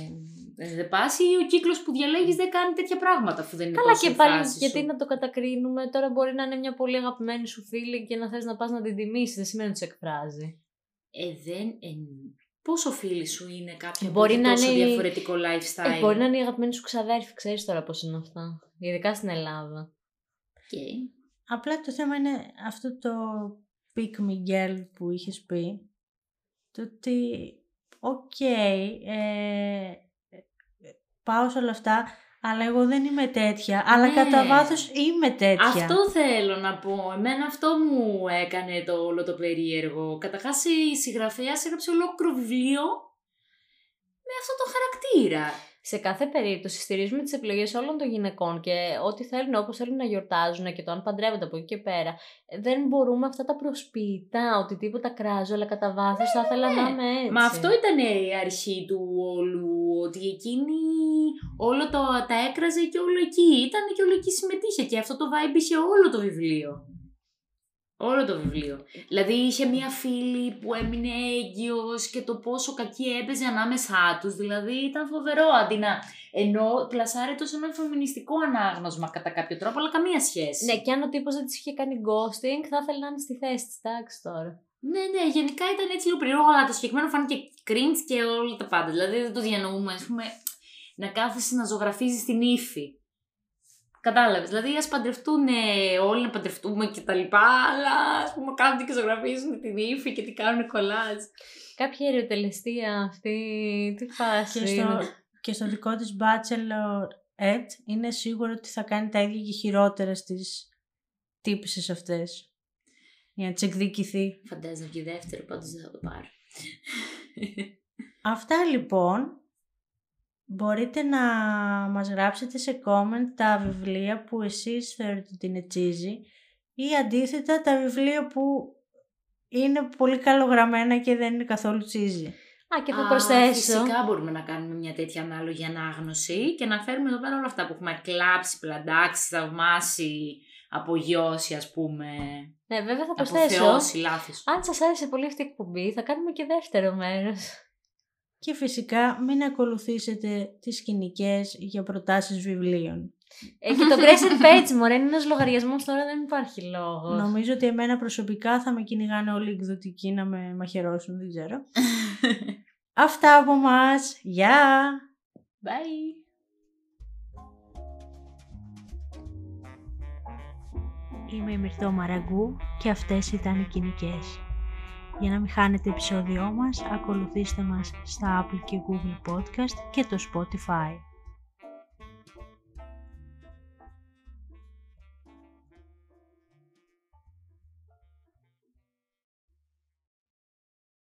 δεν πας ή ο κύκλος που διαλέγεις δεν κάνει τέτοια πράγματα αφού δεν είναι Καλά τόσο και η πάλι, φάση γιατί σου. να το κατακρίνουμε. Τώρα μπορεί να είναι μια πολύ αγαπημένη σου φίλη και να θες να πας να την τιμήσεις. Δεν σημαίνει ότι σε εκφράζει. Ε, δεν. Ε, πόσο φίλοι σου είναι κάποια Μπορεί που έχει να τόσο είναι η- διαφορετικό lifestyle; Ε, μπορεί να είναι η αγαπημένη σου ξαδέρφη, ξέρεις τώρα πώς είναι αυτά. Ειδικά στην Ελλάδα. Οκ. Απλά το θέμα είναι αυτό το pick me girl που είχες πει. Το ότι, οκ, ε, πάω σε όλα αυτά, αλλά εγώ δεν είμαι τέτοια. Αλλά Ναι. κατά βάθος είμαι τέτοια. Αυτό θέλω να πω. Εμένα αυτό μου έκανε το όλο το περίεργο. Καταρχάς η συγγραφέας έγραψε ολόκληρο βιβλίο με αυτό το χαρακτήρα. Σε κάθε περίπτωση στηρίζουμε τις επιλογές όλων των γυναικών και ό,τι θέλουν, όπως θέλουν να γιορτάζουν και το αν παντρεύονται από εκεί και πέρα. Ε, Δεν μπορούμε αυτά τα προσποιητά, ότι τίποτα κράζω, αλλά κατά βάθος θα ήθελα ναι. να είμαι έτσι. Μα αυτό ήταν η αρχή του όλου, ότι εκείνη όλο το, τα έκραζε και όλο εκεί. Ήταν και όλο εκεί συμμετείχε και αυτό το vibe είχε όλο το βιβλίο. Όλο το βιβλίο. Δηλαδή είχε μία φίλη που έμεινε έγκυος και το πόσο κακή έπαιζε ανάμεσά τους. Δηλαδή ήταν φοβερό αντί να... Ενώ πλασάρεται σε ένα φεμινιστικό ανάγνωσμα κατά κάποιο τρόπο, αλλά καμία σχέση. Ναι, και αν ο τύπος δεν της είχε κάνει ghosting, θα ήθελε να είναι στη θέση της, εντάξει τώρα. Ναι, ναι, γενικά ήταν έτσι λίγο περίεργο, αλλά το συγκεκριμένο φάνηκε cringe και όλα τα πάντα. Δηλαδή δεν το διανοούμε, ας πούμε, να κάθεσαι να ζωγραφίζεις την ύφη. Κατάλαβες. Δηλαδή, ας παντρευτούν όλοι να παντρευτούμε και τα λοιπά, αλλά ας πούμε κάθονται και ζωγραφίζουν την ύφη και τι κάνουν κολλάζ. Κάποια ερωτελεστία αυτή, τι φάση Και είναι; στο, και στο δικό της Bachelorette είναι σίγουρο ότι θα κάνει τα ίδια και χειρότερα στις τύπησες αυτές. Για να τις εκδικηθεί. Φαντάζομαι και δεύτερο, πάντως δεν θα το πάρω. Αυτά λοιπόν. Μπορείτε να μας γράψετε σε comment τα βιβλία που εσείς θεωρείτε ότι είναι cheesy ή αντίθετα τα βιβλία που είναι πολύ καλογραμμένα και δεν είναι καθόλου cheesy. Α, και θα Α, προσθέσω. Φυσικά μπορούμε να κάνουμε μια τέτοια ανάλογη ανάγνωση και να φέρουμε εδώ πέρα όλα αυτά που έχουμε κλάψει, πλαντάξει, θαυμάσει, απογειώσει, ας πούμε. Ναι, βέβαια θα προσθέσω. Αποθεώσει, λάθος. Αν σας άρεσε πολύ αυτή η εκπομπή, θα κάνουμε και δεύτερο μέρος. Και φυσικά μην ακολουθήσετε τις σκηνικές για προτάσεις βιβλίων. Ε, και το Crescent Page, μωρέ, είναι ένας λογαριασμός τώρα, δεν υπάρχει λόγος. Νομίζω ότι εμένα προσωπικά θα με κυνηγάνε όλοι οι εκδοτικοί να με μαχαιρώσουν, δεν ξέρω. <laughs> Αυτά από μας. Γεια! Bye! Είμαι η Μυρτώ Μαραγκού και αυτές ήταν οι κοινικές. Για να μην χάνετε επεισόδιό μας, ακολουθήστε μας στα Apple και Google Podcast και το Spotify.